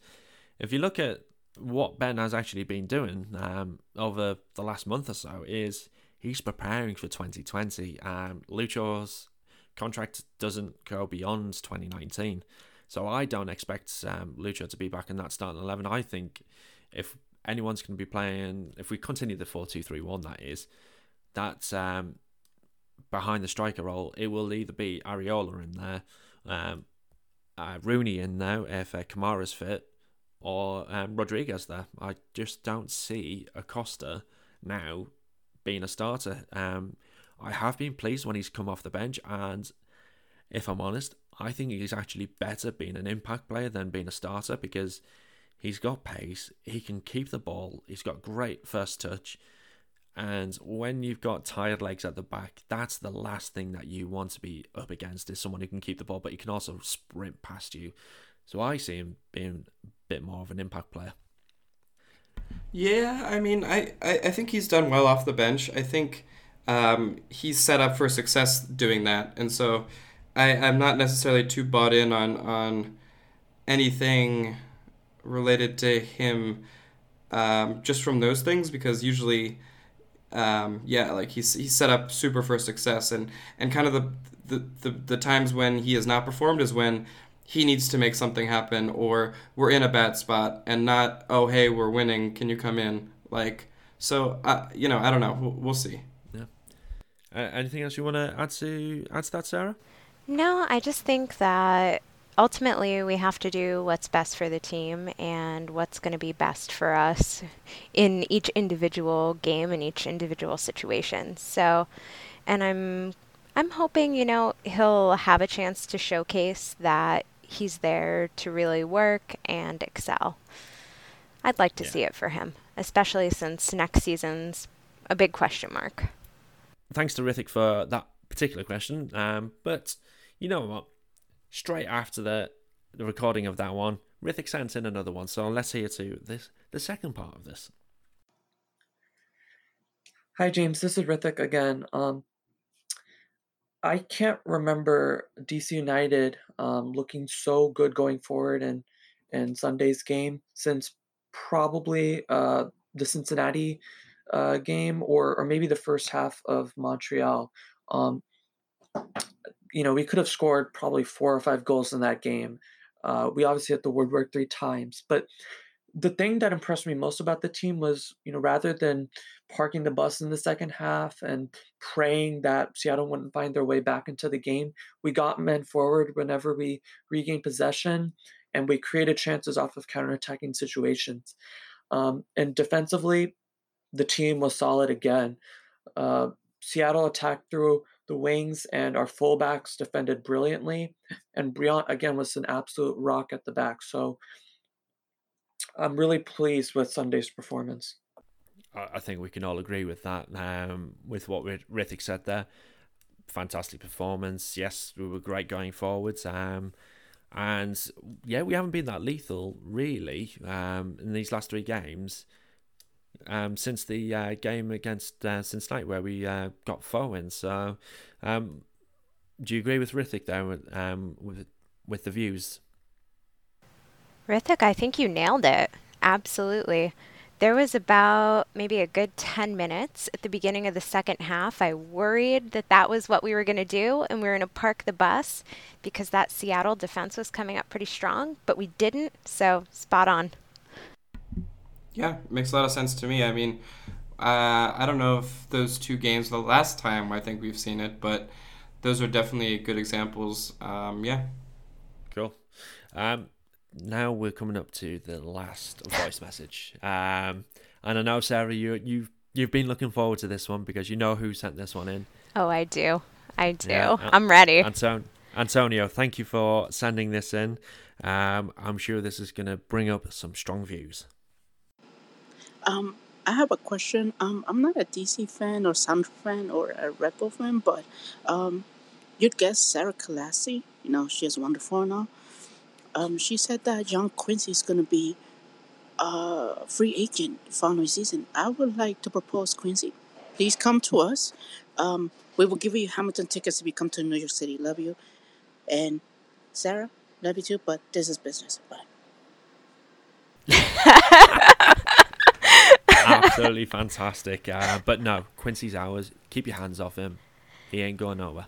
if you look at what Ben has actually been doing um, over the last month or so, is he's preparing for 2020. Um, Lucho's contract doesn't go beyond 2019, so I don't expect um, Lucho to be back in that starting eleven. I think if anyone's going to be playing, if we continue the four-two-three-one, that is, that um, behind the striker role, it will either be Arriola in there, um, uh, Rooney in now if uh, Kamara's fit, or um, Rodriguez there. I just don't see Acosta now being a starter. Um, I have been pleased when he's come off the bench, and if I'm honest, I think he's actually better being an impact player than being a starter because he's got pace, he can keep the ball, he's got great first touch. And when you've got tired legs at the back, that's the last thing that you want to be up against is someone who can keep the ball, but he can also sprint past you. So I see him being a bit more of an impact player. Yeah, I mean, I, I, I think he's done well off the bench. I think um, he's set up for success doing that, and so I, I'm not necessarily too bought in on on anything related to him um, just from those things because usually, um, yeah, like he's he's set up super for success, and and kind of the the, the the times when he has not performed is when he needs to make something happen or we're in a bad spot and not oh hey we're winning can you come in like so uh, you know i don't know we'll, we'll see Uh, anything else you want to add to add to that, Sarah? No, I just think that ultimately we have to do what's best for the team and what's going to be best for us in each individual game and each individual situation. So, and I'm I'm hoping, you know, he'll have a chance to showcase that he's there to really work and excel. I'd like to Yeah. see it for him, especially since next season's a big question mark. Thanks to Rithik for that particular question. Um, but you know what? Straight after the the recording of that one, Rithik sent in another one. So let's hear to this the second part of this. Hi James, this is Rithik again. Um, I can't remember DC United um, looking so good going forward in in Sunday's game since probably uh, the Cincinnati uh, game or or maybe the first half of Montreal. Um, you know, we could have scored probably four or five goals in that game. Uh, we obviously hit the woodwork three times, but the thing that impressed me most about the team was, you know, rather than parking the bus in the second half and praying that Seattle wouldn't find their way back into the game. We got men forward whenever we regained possession, and we created chances off of counterattacking situations. Um, and defensively, the team was solid again. Uh, Seattle attacked through the wings, and our fullbacks defended brilliantly. And Brillant, again, was an absolute rock at the back. So I'm really pleased with Sunday's performance. I think we can all agree with that. Um, with what Rithik said there, fantastic performance. Yes, we were great going forwards. Um, and yeah, we haven't been that lethal really um, in these last three games. Um, since the uh, game against uh, Cincinnati, where we uh, got four wins. So, um, do you agree with Rithik there um, with with the views? Rithik, I think you nailed it. Absolutely. There was about maybe a good 10 minutes at the beginning of the second half. I worried that that was what we were going to do and we were going to park the bus because that Seattle defense was coming up pretty strong, but we didn't. So, spot on. Yeah, makes a lot of sense to me. I mean, uh, I don't know if those two games the last time I think we've seen it, but those are definitely good examples. Um, yeah. Cool. Um, now we're coming up to the last voice message. Um, and I know Sarah, you you've you've been looking forward to this one because you know who sent this one in. Oh, I do. I do. Yeah. I'm ready. Anton- Antonio, thank you for sending this in. Um, I'm sure this is going to bring up some strong views. Um, I have a question. Um, I'm not a DC fan or Sound fan or a Red Bull fan, but um, you'd guess Sarah Kalassi. You know, she is wonderful and all um, she said that John Quincy is going to be a free agent following season. I would like to propose Quincy. Please come to us. Um, we will give you Hamilton tickets if you come to New York City. Love you. And Sarah, love you too, but this is business. Bye. Absolutely fantastic. Uh, but no, Quincy's ours. Keep your hands off him. He ain't going nowhere.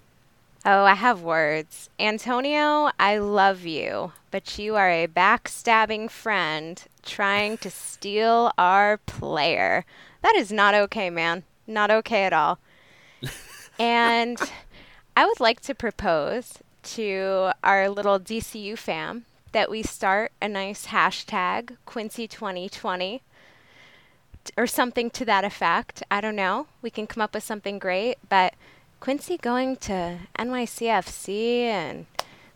Oh, I have words. Antonio, I love you, but you are a backstabbing friend trying to steal our player. That is not okay, man. Not okay at all. and I would like to propose to our little DCU fam that we start a nice hashtag Quincy2020 or something to that effect. I don't know. We can come up with something great, but Quincy going to NYCFC and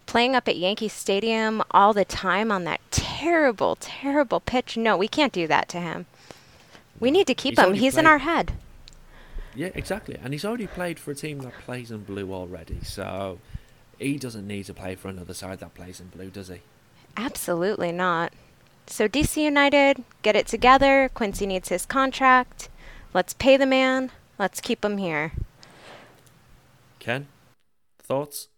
playing up at Yankee Stadium all the time on that terrible, terrible pitch. No, we can't do that to him. We need to keep he's him. He's played. in our head. Yeah, exactly. And he's already played for a team that plays in blue already. So he doesn't need to play for another side that plays in blue, does he? Absolutely not. So DC United, get it together. Quincy needs his contract. Let's pay the man. Let's keep him here. Ken, thoughts?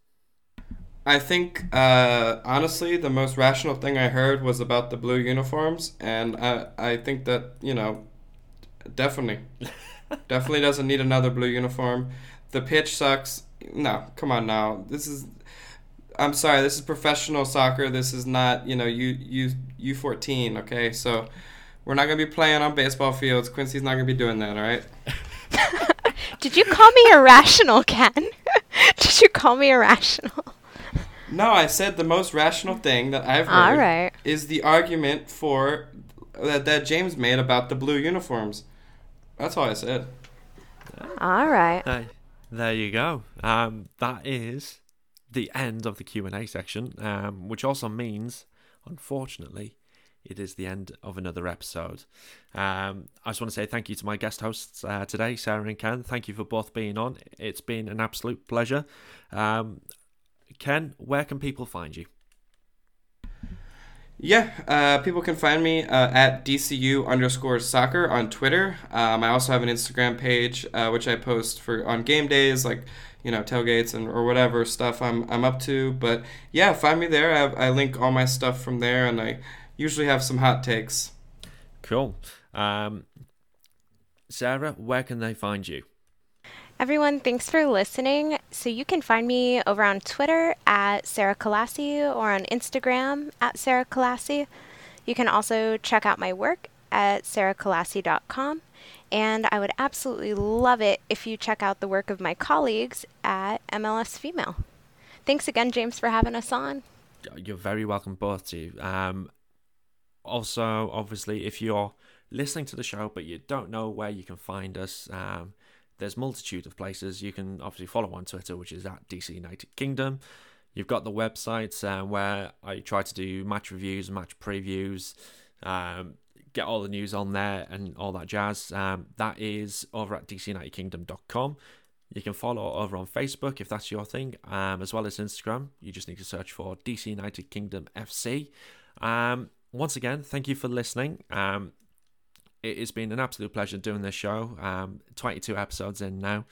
I think, uh, honestly, the most rational thing I heard was about the blue uniforms, and I, I think that you know, definitely, definitely doesn't need another blue uniform. The pitch sucks. No, come on now. This is, I'm sorry. This is professional soccer. This is not you know you you U fourteen. Okay, so we're not gonna be playing on baseball fields. Quincy's not gonna be doing that. All right. Did you call me irrational, Ken? Did you call me irrational? No, I said the most rational thing that I've heard All right. is the argument for that, that James made about the blue uniforms. That's all I said. All right. there you go. Um, that is the end of the Q and A section, um, which also means, unfortunately, it is the end of another episode. Um, I just want to say thank you to my guest hosts uh, today, Sarah and Ken. Thank you for both being on. It's been an absolute pleasure. Um, Ken, where can people find you? Yeah, uh, people can find me uh, at DCU underscore soccer on Twitter. Um, I also have an Instagram page uh, which I post for on game days, like you know tailgates and or whatever stuff I'm I'm up to. But yeah, find me there. I, I link all my stuff from there, and I usually have some hot takes. Cool. Um, Sarah, where can they find you? Everyone, thanks for listening. So you can find me over on Twitter at Sarah Kalassi or on Instagram at Sarah Kalassi. You can also check out my work at sarahkalassi.com. And I would absolutely love it if you check out the work of my colleagues at MLS Female. Thanks again, James, for having us on. You're very welcome, both of you. Um, also, obviously, if you're listening to the show but you don't know where you can find us, um, there's multitude of places. You can obviously follow on Twitter, which is at DC United Kingdom. You've got the website uh, where I try to do match reviews, match previews, um, get all the news on there and all that jazz. Um, that is over at dcunitedkingdom.com. You can follow over on Facebook if that's your thing, um, as well as Instagram. You just need to search for DC United Kingdom FC. Um, once again, thank you for listening. Um, it has been an absolute pleasure doing this show. Um, 22 episodes in now.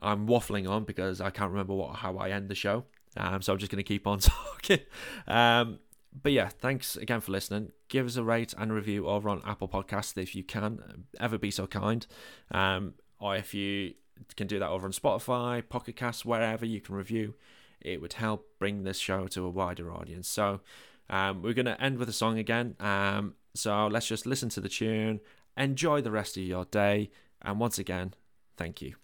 I'm waffling on because I can't remember what how I end the show. Um, so I'm just going to keep on talking. Um, but yeah, thanks again for listening. Give us a rate and review over on Apple Podcasts if you can. Ever be so kind. Um, or if you can do that over on Spotify, Pocket Casts, wherever you can review, it would help bring this show to a wider audience. So um, we're going to end with a song again. Um, so let's just listen to the tune, enjoy the rest of your day, and once again, thank you.